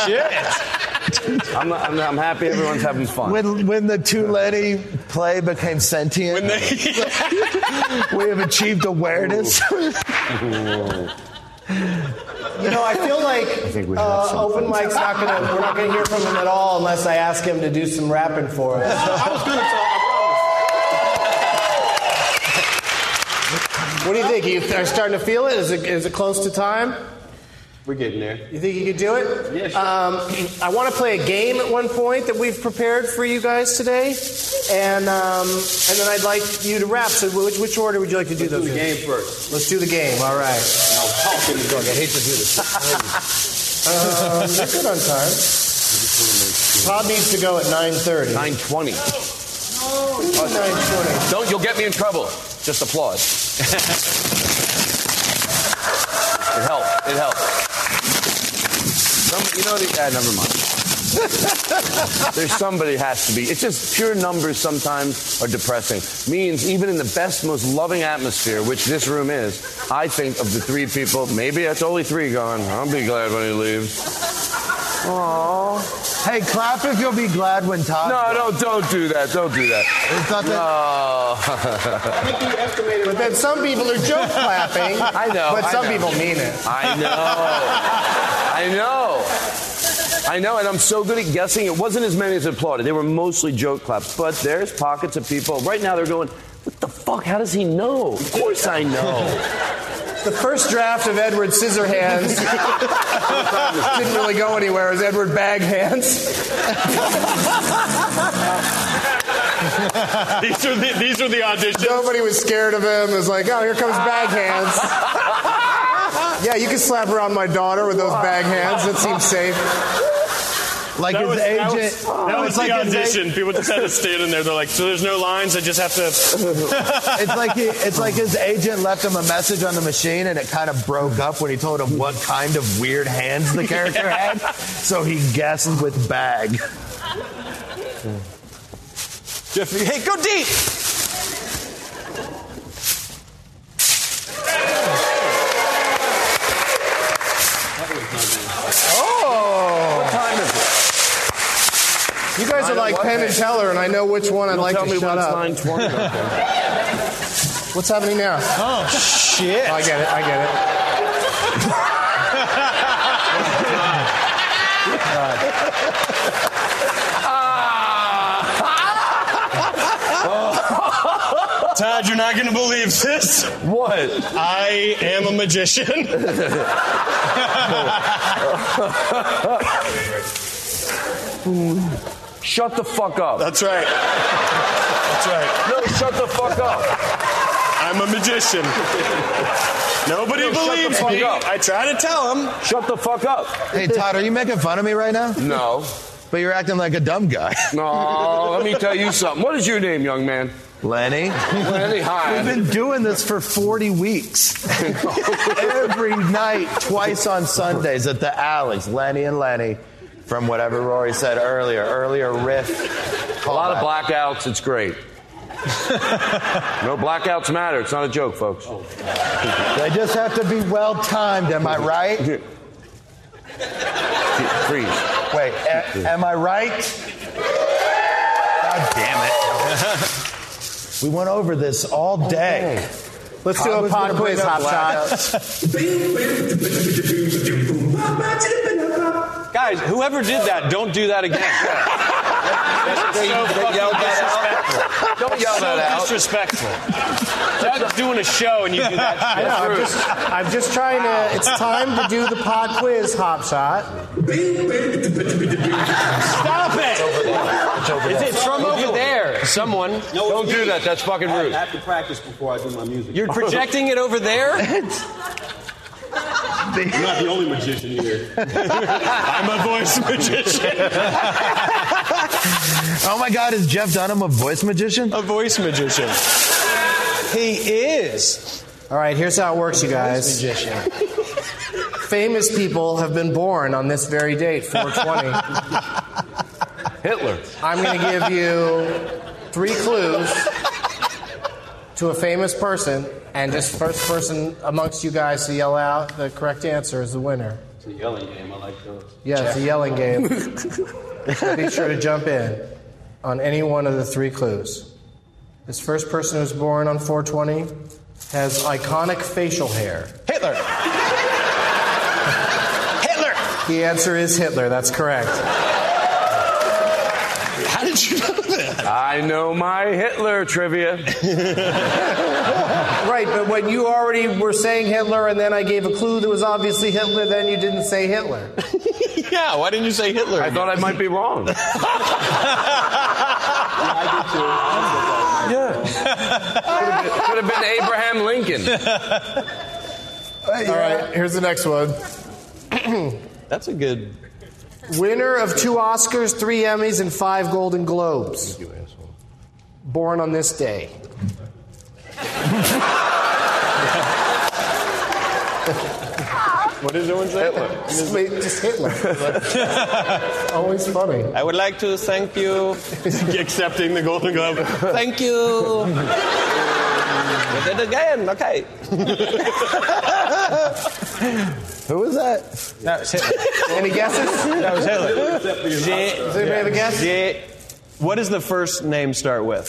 shit! I'm, I'm, I'm happy everyone's having fun. When when the two Lenny play became sentient, When they, we have achieved awareness. You know, I feel like think uh, open mic's not gonna. We're not gonna hear from him at all unless I ask him to do some rapping for us. What do you think? You are starting to feel it? Is it is it close to time? We're getting there. You think you could do it? Yeah, sure. Um, I want to play a game at one point that we've prepared for you guys today, and um, and then I'd like you to wrap. So, which, which order would you like to do Do those? Do the in? game first. Let's do the game. All right. Now talk in the I hate to do this. um, you're good on time. Todd needs to go at 9:30. 920. No, 9:20. Don't. You'll get me in trouble. Just applaud. it helps. It helps. Some, you know, the, ah, never mind. There's somebody has to be. It's just pure numbers sometimes are depressing. Means even in the best, most loving atmosphere, which this room is, I think of the three people, maybe it's only three gone. I'll be glad when he leaves. Aww. hey, clap if you'll be glad when Todd. No, no, don't do that. Don't do that. It's not that. No. But then some people are joke clapping. I know, But some know. people mean it. I know. I know. I know, and I'm so good at guessing. It wasn't as many as applauded. They were mostly joke claps. But there's pockets of people. Right now they're going, what the fuck? How does he know? Of course I know. The first draft of Edward Scissorhands didn't really go anywhere. It was Edward Baghands. These are the, these are the auditions. Nobody was scared of him. It was like, oh, here comes Baghands. Yeah, you can slap around my daughter with those bag hands. That seems safe. Like That his was, that was, oh, that was it's the like audition. People just had to stand in there. They're like, so there's no lines. I just have to. It's like he, it's like his agent left him a message on the machine, and it kind of broke up when he told him what kind of weird hands the character had. So he guessed with bag. Jeffy, hey, go deep. Oh! What time is it? You guys are like what? Penn and Teller, and I know which one I'd like tell to me shut when up. it's 920. Okay. What's happening now? Oh shit! Oh, I get it. I get it. Todd, you're not going to believe this. What? I am a magician. Shut the fuck up. That's right. That's right. No, shut the fuck up. I'm a magician. Nobody No, shut the believes fuck me. up. I try to tell them. Shut the fuck up. Hey, Todd, are you making fun of me right now? No. But you're acting like a dumb guy. No, let me tell you something. What is your name, young man? Lenny, Lenny, hi. we've been doing this for 40 weeks. Every night, twice on Sundays at the alleys. Lenny and Lenny from whatever Rory said earlier. Earlier riff. A lot of blackouts. It's great. no blackouts matter. It's not a joke, folks. They just have to be well timed, am I right? Freeze. Wait, a- am I right? God damn it. We went over this all day. Let's do I a was pod quiz, up shot. blackouts. Guys, whoever did that, don't do that again. They, they yelled that out. Don't yell so that out. disrespectful. Todd's doing a show and you do that. I know. I'm just, I'm just trying to. It's time to do the pod quiz, hop shot. Stop it! it! Is it from over there? Someone. Don't do that. That's fucking rude. I have to practice before I do my music. You're projecting it over there? You're not the only magician here. I'm a voice magician. Oh my God, is Jeff Dunham a voice magician? A voice magician. He is. All right, here's how it works, you guys. Magician. Famous people have been born on this very date, 420. Hitler. I'm going to give you three clues. to a famous person, and just first person amongst you guys to yell out the correct answer is the winner. It's a yelling game. I like those. Yeah, it's a yelling game. So be sure to jump in on any one of the three clues. This first person who's born on 420 has iconic facial hair. Hitler. Hitler. The answer is Hitler. That's correct. How did you know that? I know my Hitler trivia. Right, but when you already were saying Hitler and then I gave a clue that was obviously Hitler, then you didn't say Hitler. yeah, why didn't you say Hitler? I thought I might be wrong. yeah. Could have been Abraham Lincoln. All right, here's the next one. That's a good. Winner of two Oscars, three Emmys, and five Golden Globes. Born on this day. What does everyone say? Just, wait, just Hitler. It's always funny. I would like to thank you. Accepting the Golden Globe. Thank you. We did it again. Okay. Who was that? That was Hitler. Any guesses? That was Hitler. Does anybody have a guess? J- What does the first name start with?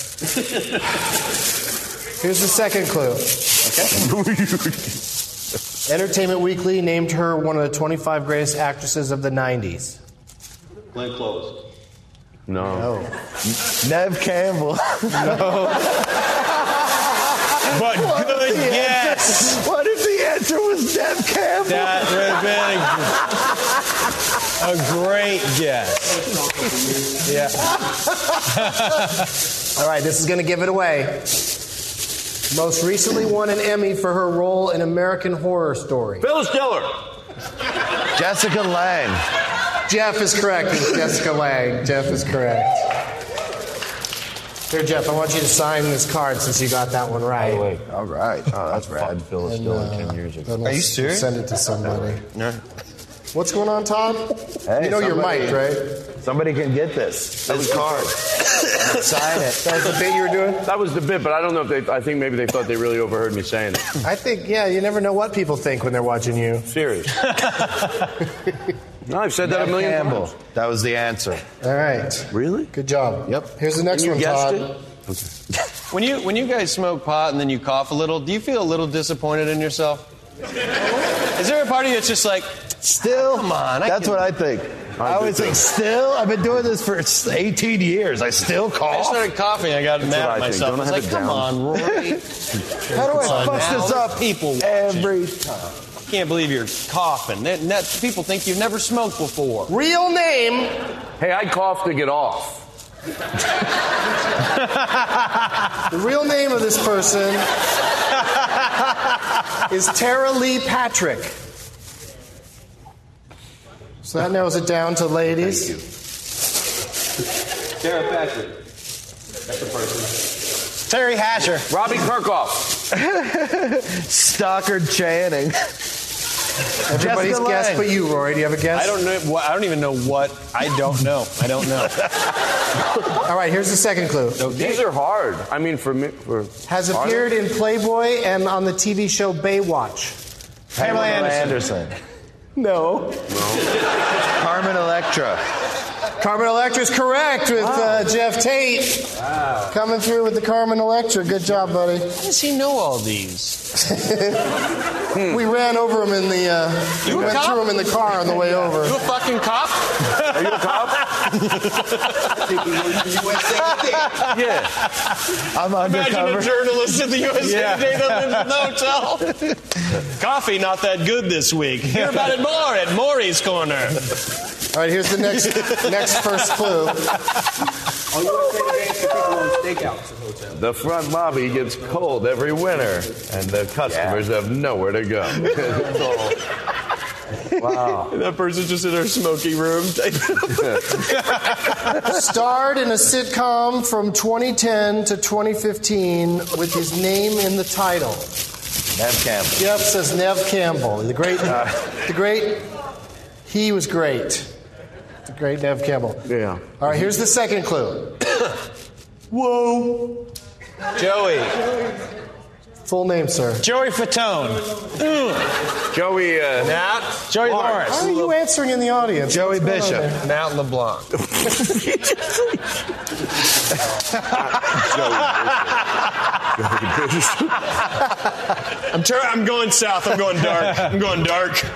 Here's the second clue. Entertainment Weekly named her one of the 25 greatest actresses of the 90s. Glenn Close. No. Oh. Neve Campbell. No. but good guess. what if the answer was Neve Campbell? That would have been a, a great guess. Yeah. All right, this is going to give it away. Most recently won an Emmy for her role in American Horror Story. Phyllis Diller. Jessica Lange. Jeff is correct. It's Jessica Lange. Jeff is correct. Here, Jeff, I want you to sign this card since you got that one right. Oh, All right. Oh, that's rad. Phyllis Diller uh, 10 years ago. Then we'll Are you s- serious? Send it to somebody. No. What's going on, Tom? Hey, you know you're somebody- mic'd, right? Somebody can get this. This card. Sign it. That was the bit you were doing? That was the bit, but I don't know if they. I think maybe they thought they really overheard me saying it. I think, yeah, you never know what people think when they're watching you. Serious. no, I've said that a million Campbell. times. That was the answer. All right. Really? Good job. Yep. Here's the next you one, guessed Todd. it? When you when you guys smoke pot and then you cough a little, do you feel a little disappointed in yourself? Is there a part of you that's just like, Still? Come on, I That's can- what I think. I, do always too. think, still? I've been doing this for 18 years. I still cough. I cough. started coughing, I got mad what at think. myself. Don't I was have like, it come down." on, Rory. How do I on fuck now. this up People watching. every time? I can't believe you're coughing. That, that- people think you've never smoked before. Real name Hey, I cough to get off. The real name of this person is Tara Leigh Patrick. So that narrows it down to ladies. Sarah Patrick. That's the person. Teri Hatcher. Robbie Kirkhoff. Stockard Channing. Everybody's Jessica guessed but you, Rory. Do you have a guess? I don't know. what- I don't even know what. I don't know. I don't know. All right, here's the second clue. These are hard. I mean, for me, for Has Are appeared in Playboy and on the TV show Baywatch. Pamela Anderson. Anderson. No. Carmen Electra. Carmen Electra is correct with uh, Jeff Tate. Coming through with the Carmen Electra. Good job, buddy. How does he know all these? We ran over him in the. Uh, we You a went cop? through him in the car on the way over. You a fucking cop? Are you a cop? yeah. I'm Imagine a undercover. journalist at the USA Yeah. Today that lives in the hotel. Coffee not that good this week. Hear about it more at Maury's Corner. All right, here's the next next first clue. On USA Today, for people on stakeouts at hotels. The front lobby gets cold every winter, and the customers have nowhere to go. Wow. that person's just in our smoking room. Starred in a sitcom from 2010 to 2015 with his name in the title. Neve Campbell. Jeff says Neve Campbell, the great, uh, the great. He was great. The great Neve Campbell. yeah. All right, here's the second clue. Whoa. Joey. Full name, sir. Joey Fatone. Joey, uh, Nat. Joey Why Lawrence. are you answering in the audience? Joey What's going on Bishop. there? Nat LeBlanc. I'm trying. I'm going south. I'm going dark. I'm going dark.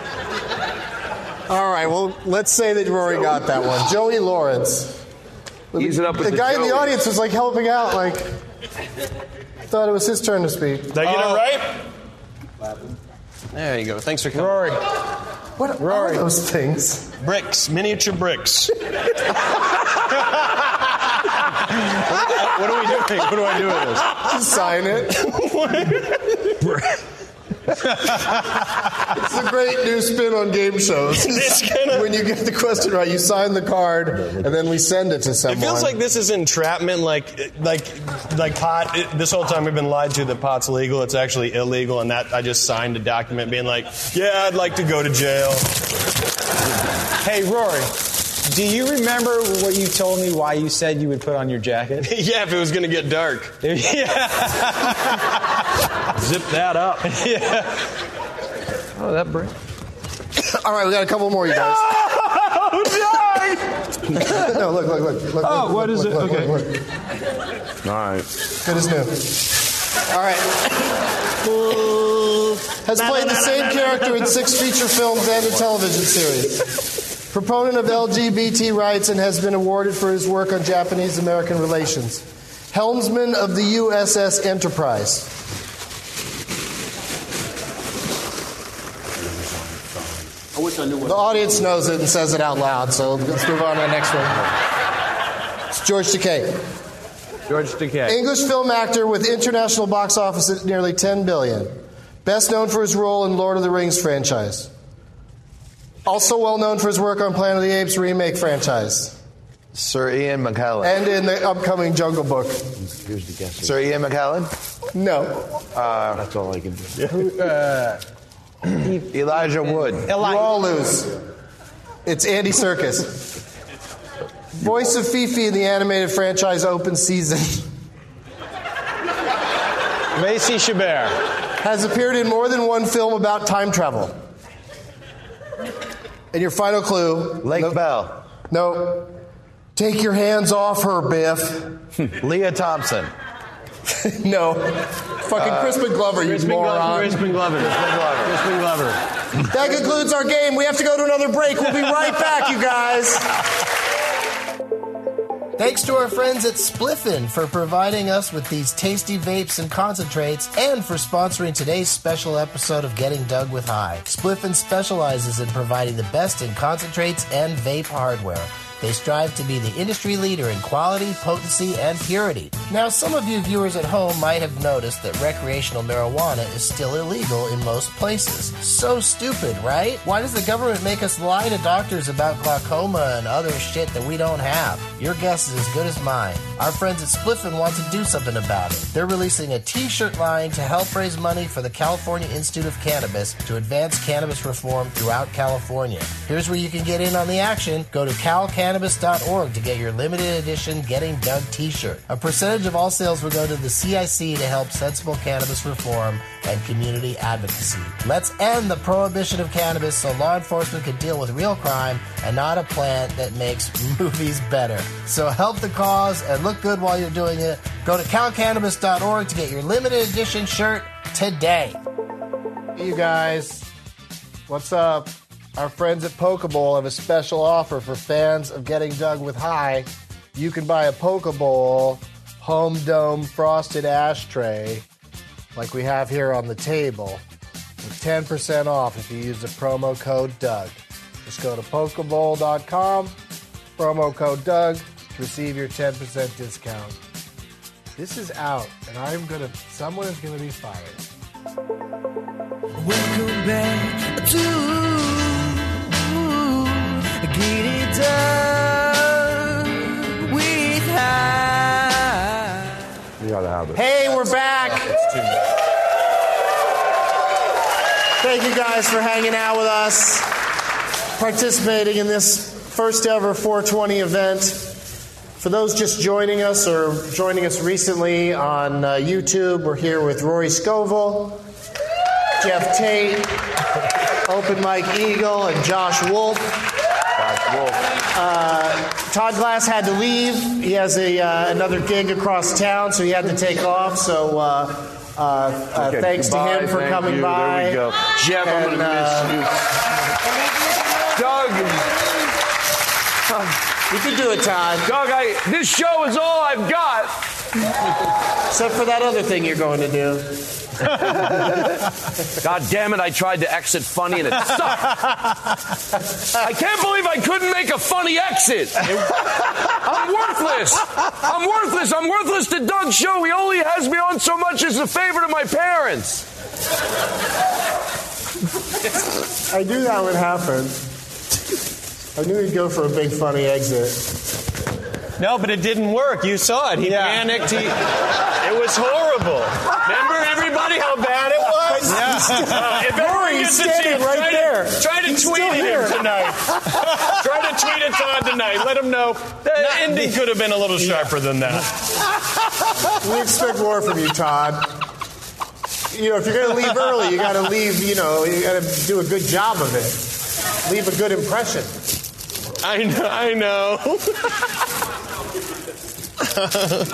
All right, well, let's say that Rory got that one. Joey Lawrence. ease it up with The the guy in the Joey. audience was like helping out, like, thought it was his turn to speak. Did I get it right? There you go. Thanks for coming. Rory. What are those things? Bricks, miniature bricks. what are we doing? What do I do with this? Just sign it. it's a great new spin on game shows. When you get the question right, you sign the card, and then we send it to someone. It feels like this is entrapment, like like like pot. It, this whole time we've been lied to that pot's legal. It's actually illegal, and that I just signed a document being like, yeah, I'd like to go to jail. Hey, Rory. Do you remember what you told me why you said you would put on your jacket? yeah, if it was gonna get dark. yeah. Zip that up. yeah. Oh, that brick. All right, we got a couple more, you guys. Oh, no, look, look, look. look Oh, look, what look, is look, it? look, Okay. look, look. All right. Good as new. All right. Has played the same character in six feature films and a television series. Proponent of LGBT rights and has been awarded for his work on Japanese American relations. Helmsman of the USS Enterprise. The audience knows it and says it out loud, so let's move on to the next one. It's George Takei. George Takei. English film actor with international box office at nearly 10 billion. Best known for his role in Lord of the Rings franchise. Also well known for his work on Planet of the Apes remake franchise. Sir Ian McKellen. And in the upcoming Jungle Book. Here's the guess. Sir Ian McKellen? No. Uh, That's all I can do. Uh, Elijah Wood. You all lose. It's Andy Serkis. Voice of Fifi in the animated franchise Open Season. Macy Chabert. Has appeared in more than one film about time travel. And your final clue. Lake no, Bell. No. Take your hands off her, Biff. Lea Thompson. no. Fucking uh, Crispin Glover, you moron. Glover. Crispin Glover. Crispin Glover. That concludes our game. We have to go to another break. We'll be right back, you guys. Thanks to our friends at Spliffin for providing us with these tasty vapes and concentrates and for sponsoring today's special episode of Getting Doug with High. Spliffin specializes in providing the best in concentrates and vape hardware. They strive to be the industry leader in quality, potency, and purity. Now, some of you viewers at home might have noticed that recreational marijuana is still illegal in most places. So stupid, right? Why does the government make us lie to doctors about glaucoma and other shit that we don't have? Your guess is as good as mine. Our friends at Spliffin want to do something about it. They're releasing a t-shirt line to help raise money for the California Institute of Cannabis to advance cannabis reform throughout California. Here's where you can get in on the action. Go to calcannabis.org to get your limited edition Getting Doug t-shirt. A percentage of all sales will go to the CIC to help sensible cannabis reform and community advocacy. Let's end the prohibition of cannabis so law enforcement can deal with real crime and not a plant that makes movies better. So help the cause and look good while you're doing it. Go to calcannabis.org to get your limited edition shirt today. Hey, you guys. What's up? Our friends at Pokeball have a special offer for fans of Getting Doug with High. You can buy a Pokeball home dome frosted ashtray like we have here on the table with 10% off if you use the promo code Doug. Just go to pokeball.com, promo code Doug to receive your 10% discount. This is out, and I'm gonna, someone is gonna be fired. Welcome back to Hey, we're back. Thank you guys for hanging out with us, participating in this first ever 420 event. For those just joining us or joining us recently on uh, YouTube, we're here with Rory Scovel, Jeff Tate, Open Mike Eagle, and Josh Wolf. Uh, Todd Glass had to leave. He has a uh, another gig across town, so he had to take off. So uh, uh, uh, Okay, thanks goodbye, to him for coming you, by. There we go. Jeff, I'm And, going to uh, miss you. Doug. You can do it, Todd. Doug, I, this show is all I've got. Except for that other thing you're going to do. God damn it, I tried to exit funny and it sucked. I can't believe I couldn't make a funny exit. I'm worthless. I'm worthless. I'm worthless to Doug's show. He only has me on so much as a favor to my parents. I knew that would happen. I knew he'd go for a big funny exit. No, but it didn't work. You saw it. He panicked. He, it was horrible. Remember everybody how bad it was? Uh, if everyone gets a chance, right try there. To, try to He's tweet at him tonight. try to tweet at Todd tonight. Let him know. The ending could have been a little sharper than that. We expect more from you, Todd. You know, if you're going to leave early, you got to leave, you know, you got to do a good job of it. Leave a good impression. I know. I know.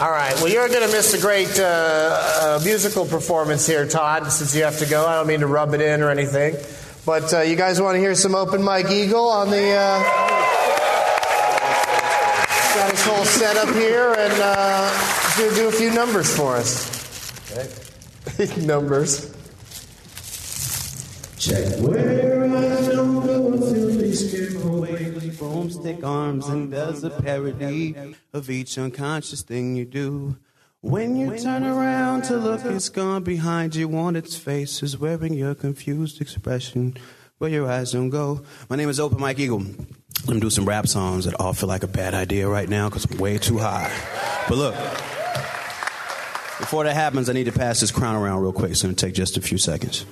All right. Well, you're going to miss a great uh, uh, musical performance here, Todd, since you have to go. I don't mean to rub it in or anything. But uh, you guys want to hear some Open Mike Eagle on the. Uh, got his whole setup here, and uh, he's going to do a few numbers for us. numbers. Check where I don't go until scare away. Broomstick arms and does a parody of each unconscious thing you do. When you turn around to look, it's gone behind you on its face is wearing your confused expression where your eyes don't go. My name is Open Mike Eagle. I'm gonna do some rap songs that all feel like a bad idea right now because I'm way too high. But look, before that happens, I need to pass this crown around real quick. It's gonna take just a few seconds.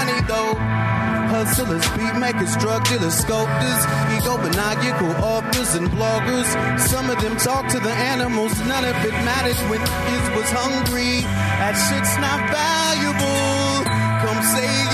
Money though. Hustlers, beat makers, drug dealers, sculptors, egomaniacal authors and bloggers. Some of them talk to the animals. None of it matters when it was hungry. That shit's not valuable. Come say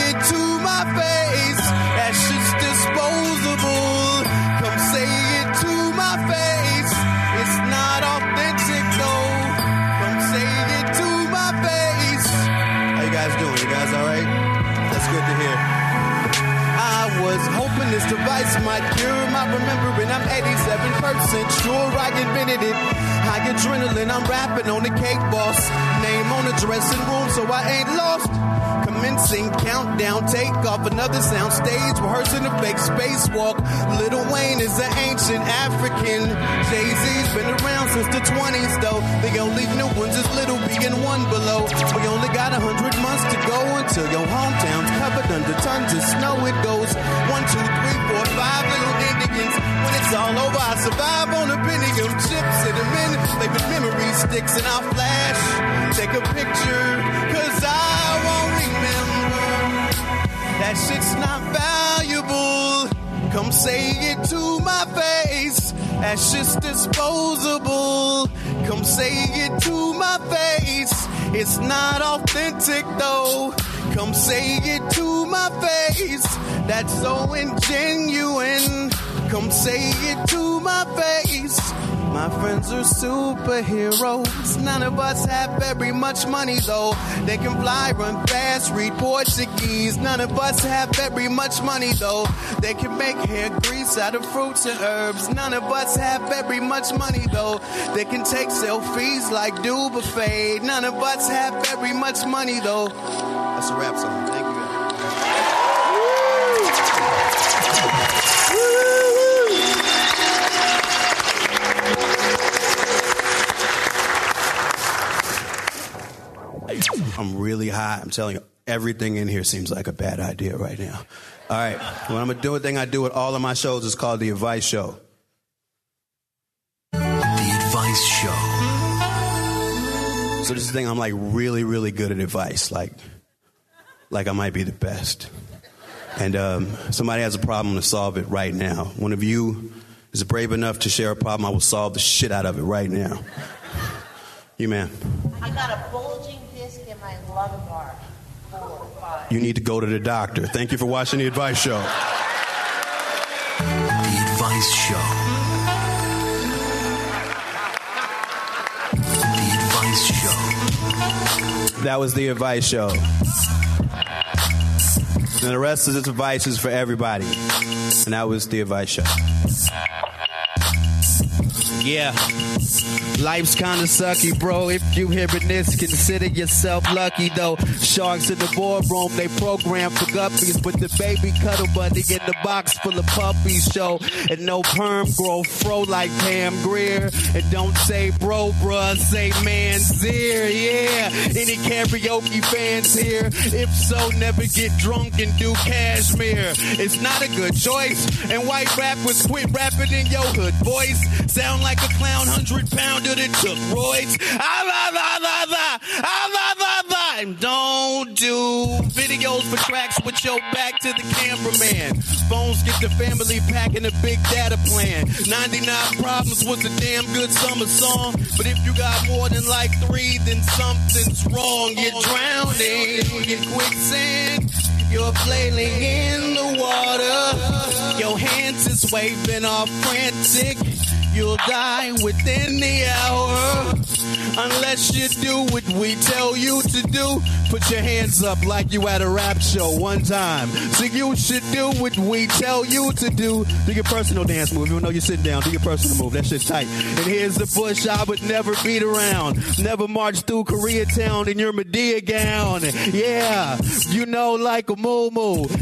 this device might cure my remembering. I'm 87% sure I invented it. High adrenaline, I'm rapping on the cake boss. Name on the dressing room, so I ain't lost. Commencing countdown, take off another sound stage, rehearsing a fake spacewalk. Lil Wayne is an ancient African. Jay Z's been around since the 20s, though. The only new ones is Lil B and one below. We only got a hundred months to go until your hometown's covered under tons of snow. It goes one, two, three, five little Indians. When it's all over, I survive on a Pentium chips Sit them minute. they with memory sticks, and I'll flash. Take a picture, cause I won't remember. That shit's not valuable. Come say it to my face. That's just disposable. Come say it to my face. It's not authentic though. Come say it to my face. That's so ingenuine. Come say it to my face. My friends are superheroes. None of us have very much money though. They can fly, run fast, read Portuguese. None of us have very much money though. They can make hair grease out of fruits and herbs. None of us have very much money though. They can take selfies like do buffet. None of us have very much money though. That's a rap song. Thank you. I'm really high. I'm telling you, everything in here seems like a bad idea right now. All right, what I'm gonna do, a thing I do with all of my shows is called the Advice Show. The Advice Show. So this is the thing, I'm like really, really good at advice. Like, like I might be the best. And um, somebody has a problem to solve it right now. One of you is brave enough to share a problem. I will solve the shit out of it right now. You, man. I got a bulging disc in my lung bar. Four, five. You need to go to the doctor. Thank you for watching the Advice Show. The Advice Show. The Advice Show. That was the Advice Show. And the rest of this advice is for everybody. And that was the Advice Show. Yeah. Life's kinda sucky, bro. If you hearing this, consider yourself lucky, though. Sharks in the boardroom, they program for guppies, but the baby cuddle buddy in the box full of puppies show. And no perm grow fro like Pam Grier. And don't say bro, bruh, say man's ear, yeah. Any karaoke fans here? If so, never get drunk and do Kashmir. It's not a good choice. And white rappers quit rapping in your hood voice. Sound like a clown hundred pounder that took roids. Ah, la, la, la, la. Ah, la, la, la. Don't do videos for tracks with your back to the cameraman. Phones get the family pack and a big data plan. 99 Problems was a damn good summer song. But if you got more than like three, then something's wrong. You're drowning in quicksand. You're flailing in the water. Your hands is waving all frantic. You'll die within the hour. Unless you do what we tell you to do. Put your hands up like you at a rap show one time. So you should do what we tell you to do. Do your personal dance move. Even though you're sitting down, do your personal move. That shit's tight. And here's the bush I would never beat around. Never march through Koreatown in your Madea gown. Yeah, you know, like a moo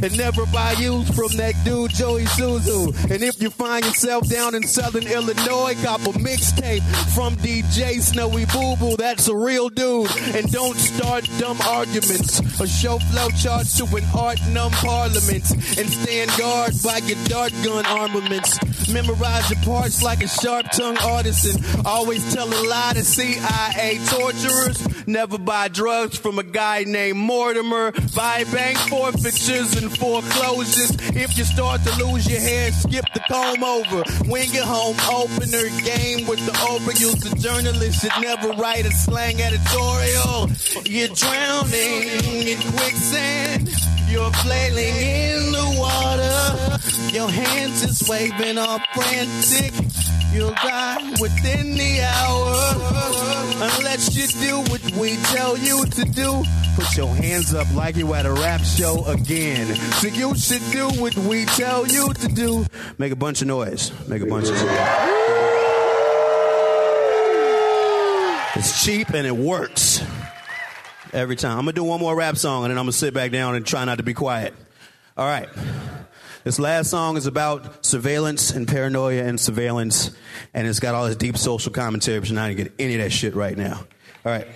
And never buy used from that dude Joey Suzu. And if you find yourself down in Southern Illinois, cop a mixtape from DJ Snowy Boo Boo. That's a real dude. And don't start dumb arguments A show flow charts to an art numb parliament. And stand guard by your dart gun armaments. Memorize your parts like a sharp tongue artisan. Always tell a lie to CIA torturers. Never buy drugs from a guy named Mortimer. Buy bank forfeitures and foreclosures. If you start to lose your hair, skip the comb over. Wing it home oh, opener game with the overuse. The journalist should never write a slang editorial. You're drowning in quicksand. You're flailing in the water. Your hands is waving all frantic. You'll die within the hour. unless you do what we tell you to do. Put your hands up like you at a rap show again. So you should do what we tell you to do. Make a bunch of noise. Make a bunch of noise. It's cheap and it works. Every time. I'm gonna do one more rap song and then I'm gonna sit back down and try not to be quiet. All right. This last song is about surveillance and paranoia and surveillance, and it's got all this deep social commentary, but you're not gonna get any of that shit right now. All right.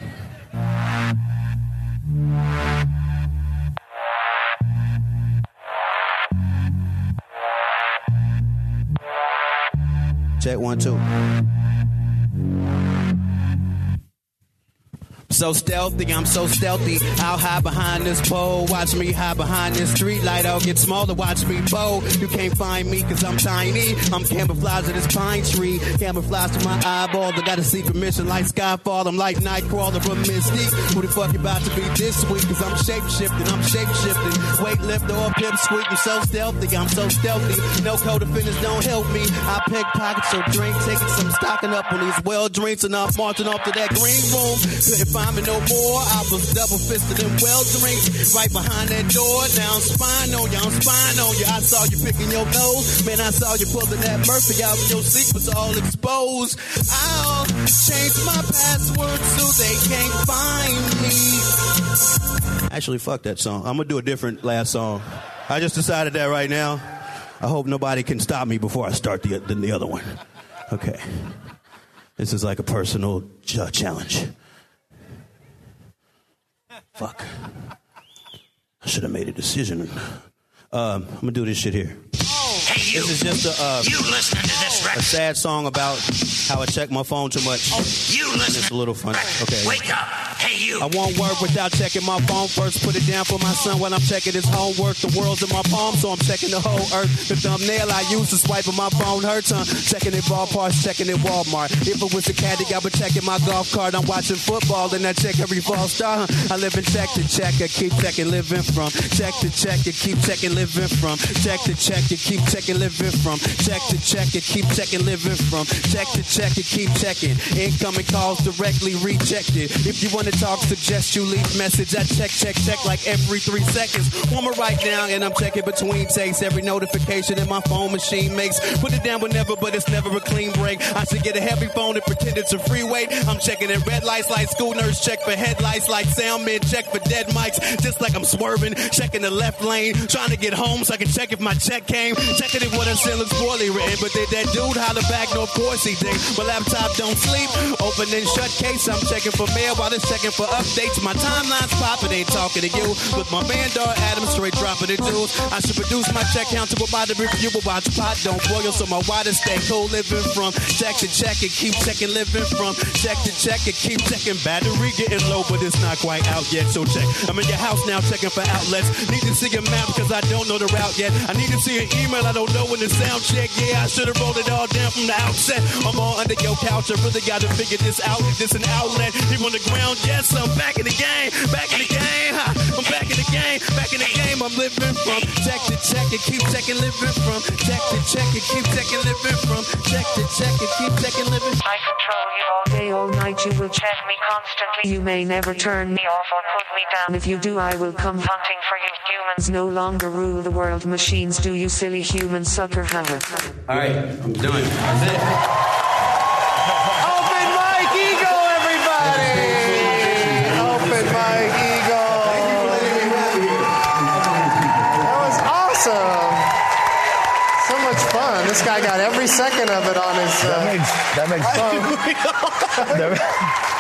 Check one, two. So stealthy, I'm so stealthy. I'll hide behind this pole. Watch me hide behind this street light. I'll get smaller. Watch me bow. You can't find me cause I'm tiny. I'm camouflage in this pine tree. Camouflage to my eyeball. I got a secret mission like Skyfall. I'm like Nightcrawler from Mystique. Who the fuck you about to be this week? Cause I'm shape shifting. I'm shape shifting. Weightlifter or pimp squeak. I'm so stealthy. I'm so stealthy. No co-defendants don't help me. I pick pockets so drink tickets. I'm stocking up on these well drinks and I'm marching off to that green room. Couldn't find me no more. I was double fisted in well drinks right behind that door. Now I'm spying on you. I'm spying on you. I saw you picking your nose. Man, I saw you pulling that Murphy out and your secrets all exposed. I'll change my password so they can't find me. Actually, fuck that song. I'm gonna do a different last song. I just decided that right now. I hope nobody can stop me before I start the, the, the other one. Okay. This is like a personal ch- challenge. Fuck. I should have made a decision. Um, I'm gonna do this shit here. Hey, you. This is just a, uh, You listening to this a sad song about how I check my phone too much. You And it's a little funny. Okay. Wake up. Hey, you. I won't work without checking my phone first. Put it down for my son when I'm checking his homework. The world's in my palm, so I'm checking the whole earth. The thumbnail I use to swipe on my phone hurts, huh? Checking it ballparks, checking it Walmart. If it was a caddy, I would be checking my golf cart. I'm watching football, and I check every false star. Huh? I live in check to check, I keep checking, living from. Check to check, you keep checking, living from. Check to check, you keep checking, living from. Check to check, you keep checking, living from. Check to check, you keep checking. Incoming calls directly rejected. If you want to talk, suggest you leave message. I check, check, check like every three seconds. One right now, and I'm checking between takes. Every notification that my phone machine makes. Put it down whenever, but it's never a clean break. I should get a heavy phone and pretend it's a free weight. I'm checking in red lights like school nurse check for headlights like soundman check for dead mics. Just like I'm swerving, checking the left lane, trying to get home so I can check if my check came. Checking it what I said looks poorly written, but did that dude holler back? No, of course he did. My laptop don't sleep. Open and shut case. I'm checking for mail while it's checking for updates. My timeline's popping, ain't talking to you. With my man, Dar Adams, straight dropping the jewels. I should produce my check count to provide the review, but watch pot don't boil, so my water stay cold. Living from check to check and keep checking. Living from check to check and keep checking. Battery getting low, but it's not quite out yet. So check. I'm in your house now, checking for outlets. Need to see a map because I don't know the route yet. I need to see an email. I don't know when the sound check. Yeah, I should have rolled it all down from the outset. I'm all under your couch. I really got to figure this out. Is this an outlet? Him on the ground? Yes, I'm back in the game. Back in the game. I'm back in the game. Back in the game. I'm living from check to check and keep checking. Living from check to check and keep checking. Living from check to check and keep checking. Living. I control you all day, all night. You will check me constantly. You may never turn me off or put me down. If you do, I will come hunting for you. Humans no longer rule the world. Machines do, you silly human sucker. Haha. All right, I'm done. That's it. Open Mike Eagle, everybody! Open Mike Eagle. That was awesome. So much fun. This guy got every second of it on his. Uh, That makes that makes they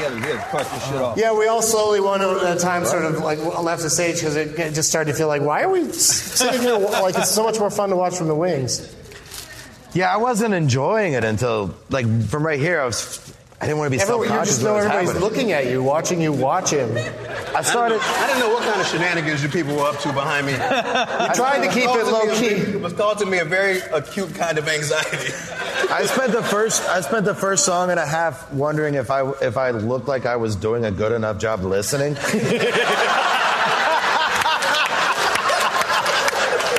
gotta, they gotta cut this shit off. Yeah, we all slowly one at a time sort of like left the stage because it it just started to feel like, why are we sitting here like it's so much more fun to watch from the wings? Yeah, I wasn't enjoying it until like from right here. I was. I didn't want to be Everyone, you self-conscious. just know what was everybody's happening. looking at you, watching you watch him. I started. I didn't know what kind of shenanigans you people were up to behind me. You're trying to keep it low key. It was causing me a very acute kind of anxiety. I spent the first. I spent the first song and a half wondering if I if I looked like I was doing a good enough job listening.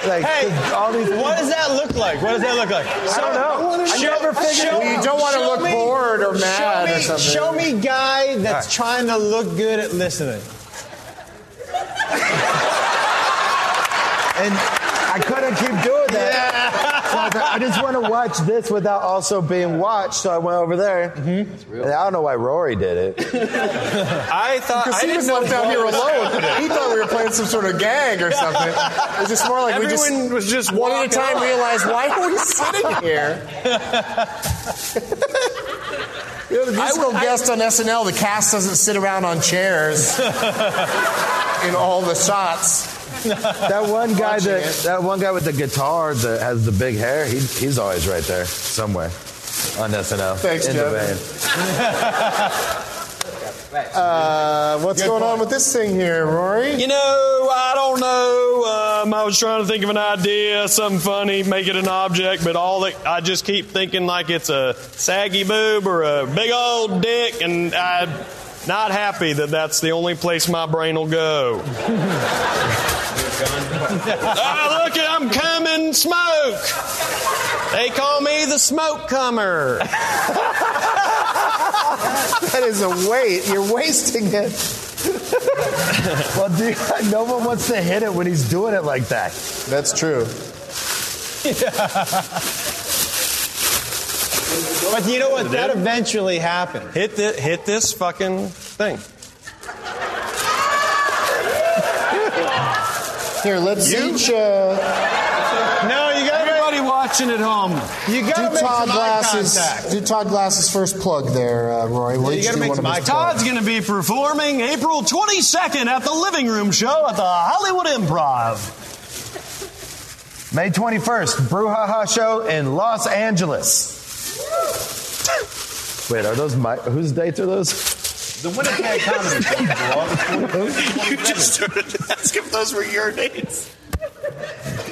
Like, Hey, all these. what does that look like? What does that look like? I don't know. I Show- never figured show- You don't want to look me- bored or mad me, or something. Show me guy that's trying to look good at listening. And I couldn't keep doing. So I, was like, I just want to watch this without also being watched. So I went over there. Mm-hmm. And I don't know why Rory did it. I thought Because I he didn't was left out here alone. He thought we were playing some sort of gag or something. It was just more like we just was just one at a time on. realized why are we sitting here? you know, the musical guest on SNL, the cast doesn't sit around on chairs in all the shots. That one guy that it. that one guy with the guitar that has the big hair, he, he's always right there somewhere on SNL. Thanks, in Jeff. the band. Uh, what's going on with this thing here, Rory? You know, I don't know. Um, I was trying to think of an idea, something funny, make it an object, but all that I just keep thinking like it's a saggy boob or a big old dick, and I'm not happy that that's the only place my brain will go. Ah, look, I'm coming smoke. They call me the smoke comer. That is a weight. You're wasting it. well, dude, no one wants to hit it when he's doing it like that. That's true. But you know what? That eventually happened. Hit the, hit this fucking thing. Here, let's You? each uh, No, you got Everybody watching at home. You got to make Todd some eye Glass's contact. do Todd Glass's first plug there, uh, Rory. We'll you each gotta do make one some of eye his contact. Todd's going to be performing April 22nd at the Living Room Show at the Hollywood Improv. May 21st, Brouhaha Show in Los Angeles. Wait, are those my, whose dates are those? The Winnipeg Comedy Club. You just started to ask if those were your dates.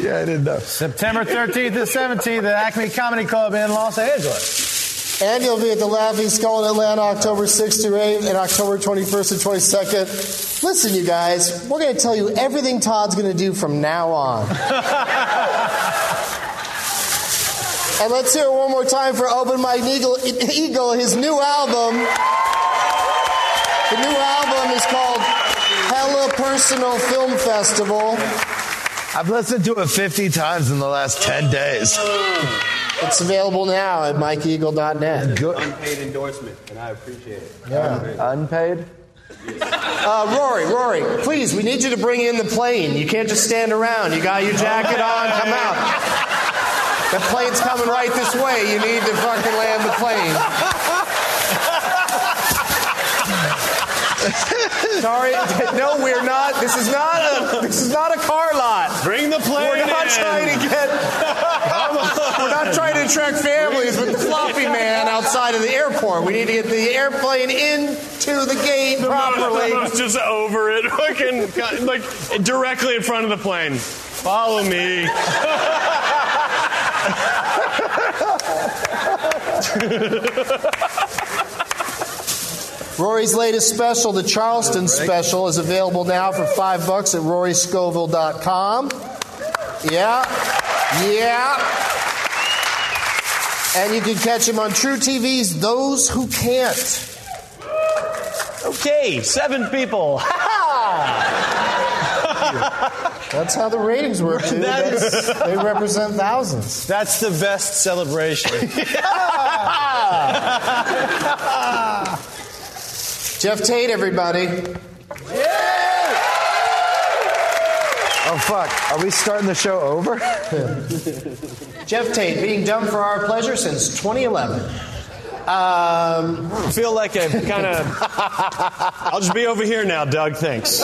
Yeah, I didn't know. September 13th and 17th at Acme Comedy Club in Los Angeles. And you'll be at the Laughing Skull in Atlanta October 6th through 8th and October 21st and 22nd. Listen, you guys, we're going to tell you everything Todd's going to do from now on. and let's hear it one more time for Open Mike Eagle, Eagle his new album. The new album is called Hella Personal Film Festival. I've listened to it 50 times in the last 10 days. It's available now at MikeEagle.net. Good. Unpaid endorsement, and I appreciate it. Yeah. Unpaid? Uh, Rory, Rory, please, we need you to bring in the plane. You can't just stand around. You got your jacket on, come out. The plane's coming right this way. You need to fucking land the plane. Sorry, no, we're not. This is not a. This is not a car lot. Bring the plane We're not in. trying to get. We're not trying to attract families with the floppy man outside of the airport. We need to get the airplane into the gate properly. I was just over it, fucking like directly in front of the plane. Follow me. Rory's latest special, the Charleston special, is available now for five bucks at roryscoville.com. Yeah, yeah. And you can catch him on truTV's Those Who Can't. Okay, seven people. That's how the ratings work, dude. That is- they represent thousands. That's the best celebration. Jeff Tate, everybody. Oh, fuck. Are we starting the show over? Jeff Tate, being dumb for our pleasure since 2011. Um, I feel like I've kind of. I'll just be over here now, Doug. Thanks.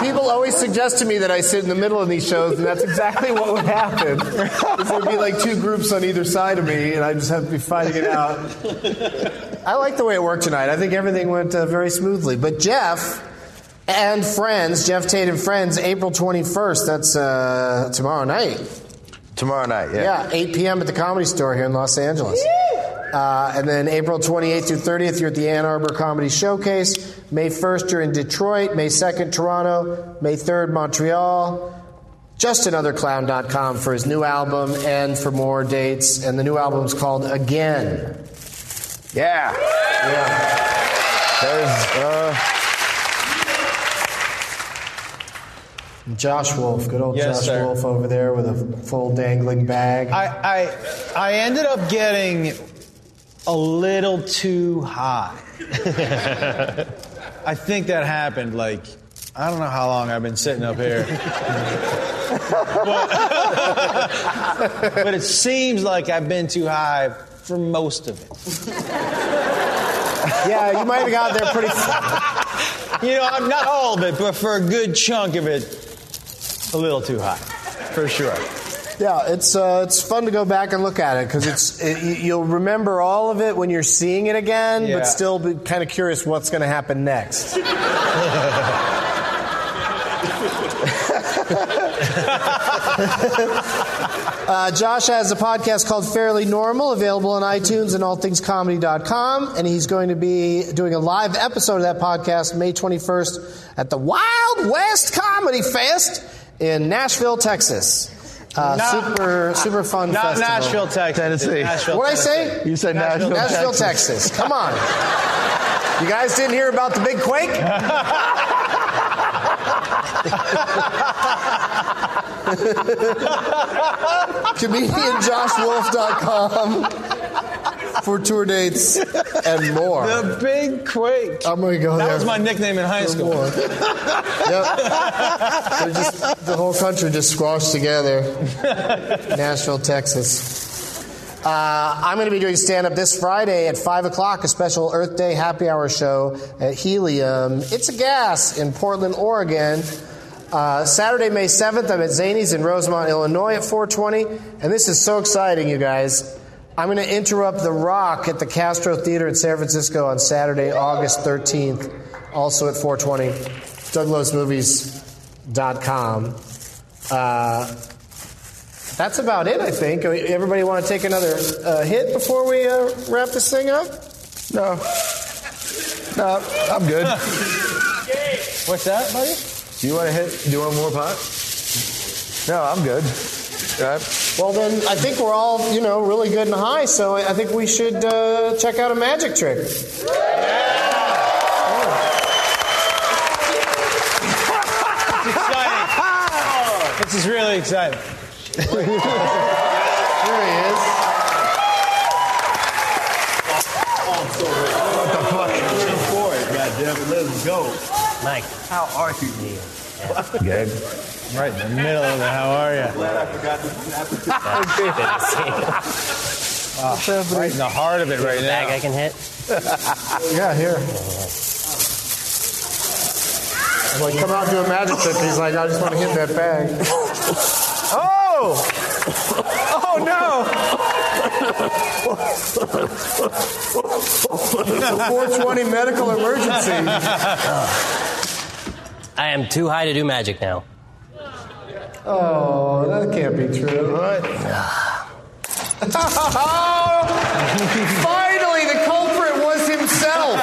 People always suggest to me that I sit in the middle of these shows, and that's exactly what would happen. There'd be like two groups on either side of me, and I'd just have to be fighting it out. I like the way it worked tonight. I think everything went uh, very smoothly. But Jeff and friends, Jeff Tate and friends, April 21st. That's uh, tomorrow night. Tomorrow night, yeah. Yeah, 8 p.m. at the Comedy Store here in Los Angeles. Uh, and then April 28th through 30th, you're at the Ann Arbor Comedy Showcase. May 1st, you're in Detroit. May 2nd, Toronto. May 3rd, Montreal. JustAnotherClown.com for his new album and for more dates. And the new album's called Again. Yeah. Yeah. There's, uh, Josh Wolf, good old Yes, Josh sir. Wolf over there with a full dangling bag. I, I I ended up getting a little too high. I think that happened. Like I don't know how long I've been sitting up here, but, but it seems like I've been too high for most of it. yeah, you might have got there pretty. You know, I'm not all of it, but for a good chunk of it, a little too high, for sure. Yeah, it's uh, it's fun to go back and look at it because it's it, you- you'll remember all of it when you're seeing it again, Yeah. but still be kind of curious what's going to happen next. Uh, Josh has a podcast called Fairly Normal, available on iTunes and allthingscomedy.com. And he's going to be doing a live episode of that podcast May 21st at the Wild West Comedy Fest in Nashville, Texas. Uh, Not- super, super fun Not festival. Nashville, Texas. Tennessee. Nashville, What did I say? You said Nashville, Nashville, Texas. Texas. Come on. You guys didn't hear about the big quake? ComedianJoshWolf.com for tour dates and more. The big quake. I'm going to go That there. was my nickname in high school. more. Yep. Just, the whole country just squashed together. Nashville, Texas. Uh, I'm going to be doing stand up this Friday at 5 o'clock, a special Earth Day happy hour show at Helium. It's a gas in Portland, Oregon. Uh, Saturday, May 7th, I'm at Zanies in Rosemont, Illinois at 420. And this is so exciting, you guys. I'm going to interrupt The Rock at the Castro Theater in San Francisco on Saturday, August 13th, also at 420. DougLovesMovies.com. Uh, that's about it, I think. Everybody want to take another uh, hit before we uh, wrap this thing up? No. No, I'm good. What's that, buddy? Do you want to hit? Do you want more pot? No, I'm good. All right. Well, then I think we're all, you know, really good and high, so I think we should uh, check out a magic trick. exciting. this is really exciting. Here he is. What the fuck? Let's go. Mike, how are you, Neil? Gabe. Right in the middle of it. How are you? Glad I forgot to snap it. right in the heart of it right Bag I can hit? Yeah, here. I'm like, come out and do a magic trick. He's like, I just want to hit that bag. Oh! Oh no! 420 medical emergency. I am too high to do magic now. Oh, that can't be true. Finally, the culprit was himself.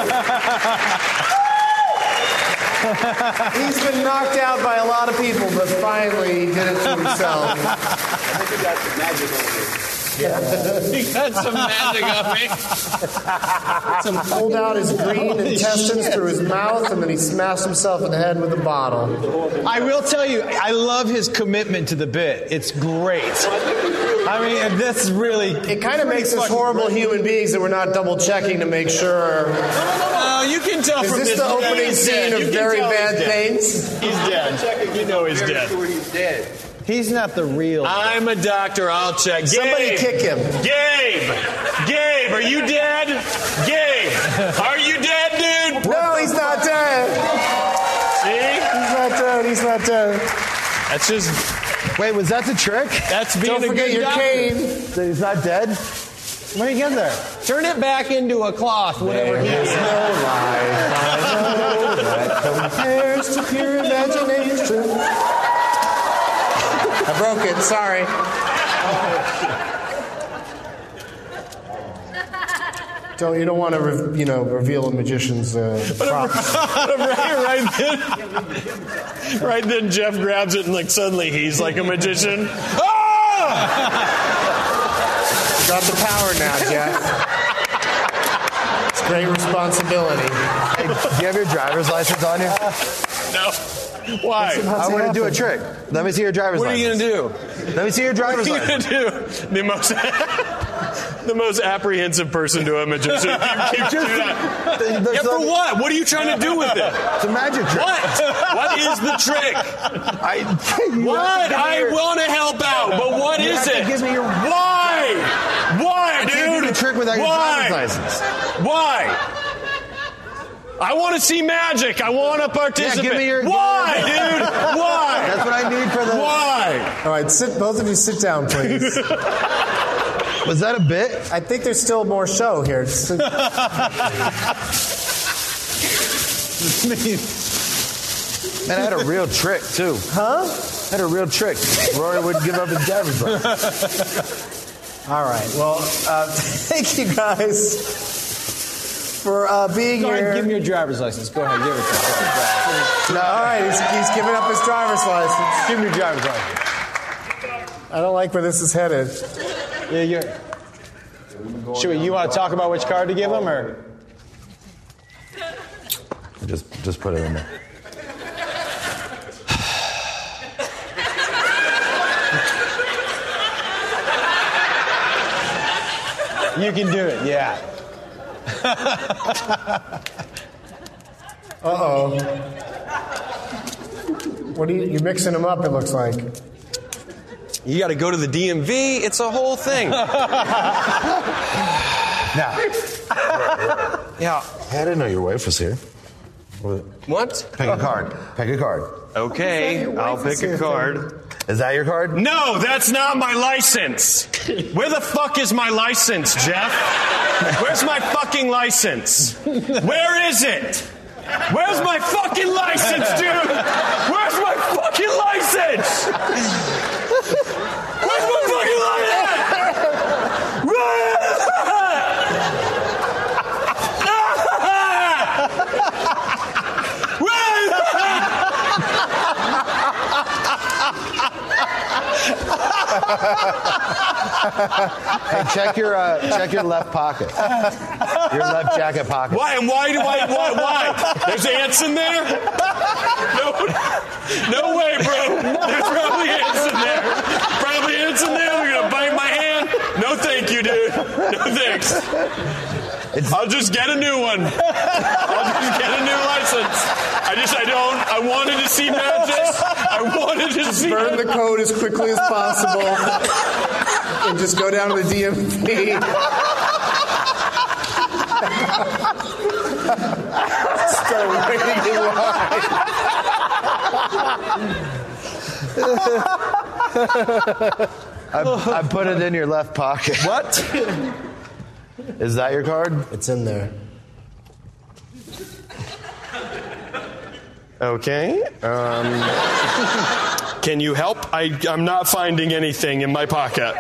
He's been knocked out by a lot of people, but finally he did it to himself. I think we got some magic on here. He got some magic on me. Some pulled out his green intestines through his mouth, and then he smashed himself in the head with a bottle. I will tell you, I love his commitment to the bit. It's great. I mean, this really. It kind of makes us horrible human beings that we're not double checking to make sure. No, you can tell Is from this this the opening scene dead. of You Very tell Bad he's dead. Things? He's dead. You know he's Very dead. sure he's dead. He's not the real. I'm a doctor. I'll check. Somebody kick him. Gabe. Gabe, are you dead? Gabe, are you dead, dude? No, he's not dead. See? He's not dead. He's not dead. That's just. Wait, was that the trick? That's being Don't a forget good your doctor. cane. That he's not dead? When do you get there? Turn it back into a cloth, whatever he There's is. no life I know that compares to pure imagination. I broke it. Sorry. Don't you don't want to re- you know reveal a magician's uh, props. right, right then, right then, Jeff grabs it and like suddenly he's like a magician. Ah! Got the power now, Jeff. It's great responsibility. Hey, do you have your driver's license on you? No. Why? I want to do a trick. Let me see your driver's license. What are you gonna do? Let me see your driver's license. What are you gonna do? The most, the most apprehensive person to a magician. Keep, keep do that. There's Yeah, for what? What are you trying to do with it? It's a magic trick. What? What is the trick? I, What? have to give me I your- want to help out, but what You is have to it? give me your- Why? Why, I dude? can't do the trick without your driver's license. Why? I want to see magic. I want to participate. give me your- Why, dude? Why? That's what I need for the. Why? All right, sit. Both of you sit down, please. Was that a bit? I think there's still more show here. Sit- Man, I had a real trick too. Huh? I had a real trick. Rory wouldn't give up his driver's license. All right. Well, uh, thank you guys for uh, being Go here. ahead, give me your driver's license. Go ahead, give it to me. No, all right, he's, he's giving up his driver's license. Give me your driver's license. I don't like where this is headed. Yeah, you're. Should we, you want to talk about which card to give him, or? Just, just put it in there. You can do it, yeah. Uh oh. What are you? You're mixing them up. It looks like. You got to go to the DMV. It's a whole thing. Now, yeah. I didn't know your wife was here. What? Pick a card. Pick a card. Okay, I'll pick a card. Is that your card? No, that's not my license. Where the fuck is my license, Jeff? Where's my fucking license? Where is it? Where's my fucking license, dude? Where's my fucking license? Where's my fucking hey, check your uh, check your left pocket. Your left jacket pocket. Why and why do I why why? There's ants in there? No, no way, bro. There's probably ants in there. Probably ants in there. They're gonna bite my hand. No, thank you, dude. No thanks. I'll just get a new one. I'll just get a new license. I just I don't. I wanted to see magic. I wanted to see. Burn the code as quickly as possible, and just go down to the DMV. Start waiting in I, I put it in your left pocket. What? Is that your card? It's in there. Okay. Um, can you help? I, I'm not finding anything in my pocket.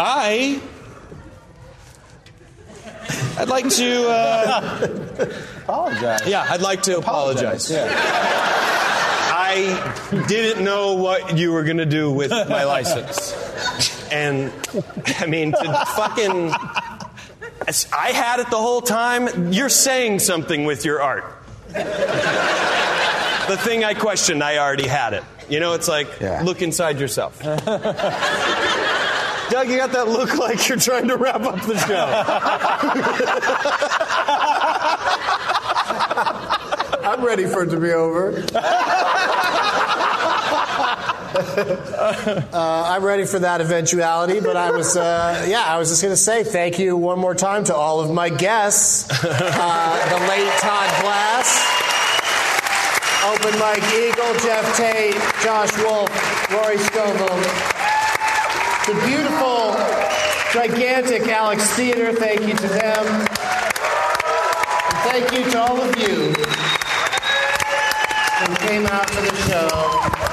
I. I'd like to. Uh, Apologize. yeah, I'd like to apologize. Yeah. I didn't know what you were going to do with my license. And, I mean, to fucking. I had it the whole time. You're saying something with your art. The thing I questioned, I already had it. You know, it's like, look inside yourself. Doug, you got that look like you're trying to wrap up the show. I'm ready for it to be over. Uh, I'm ready for that eventuality, but I was, uh, yeah, I was just going to say thank you one more time to all of my guests. Uh, the late Todd Glass, Open Mike Eagle, Jeff Tate, Josh Wolf, Rory Scovel, the beautiful, gigantic Alex Theater, thank you to them. And thank you to all of you and came out for the show.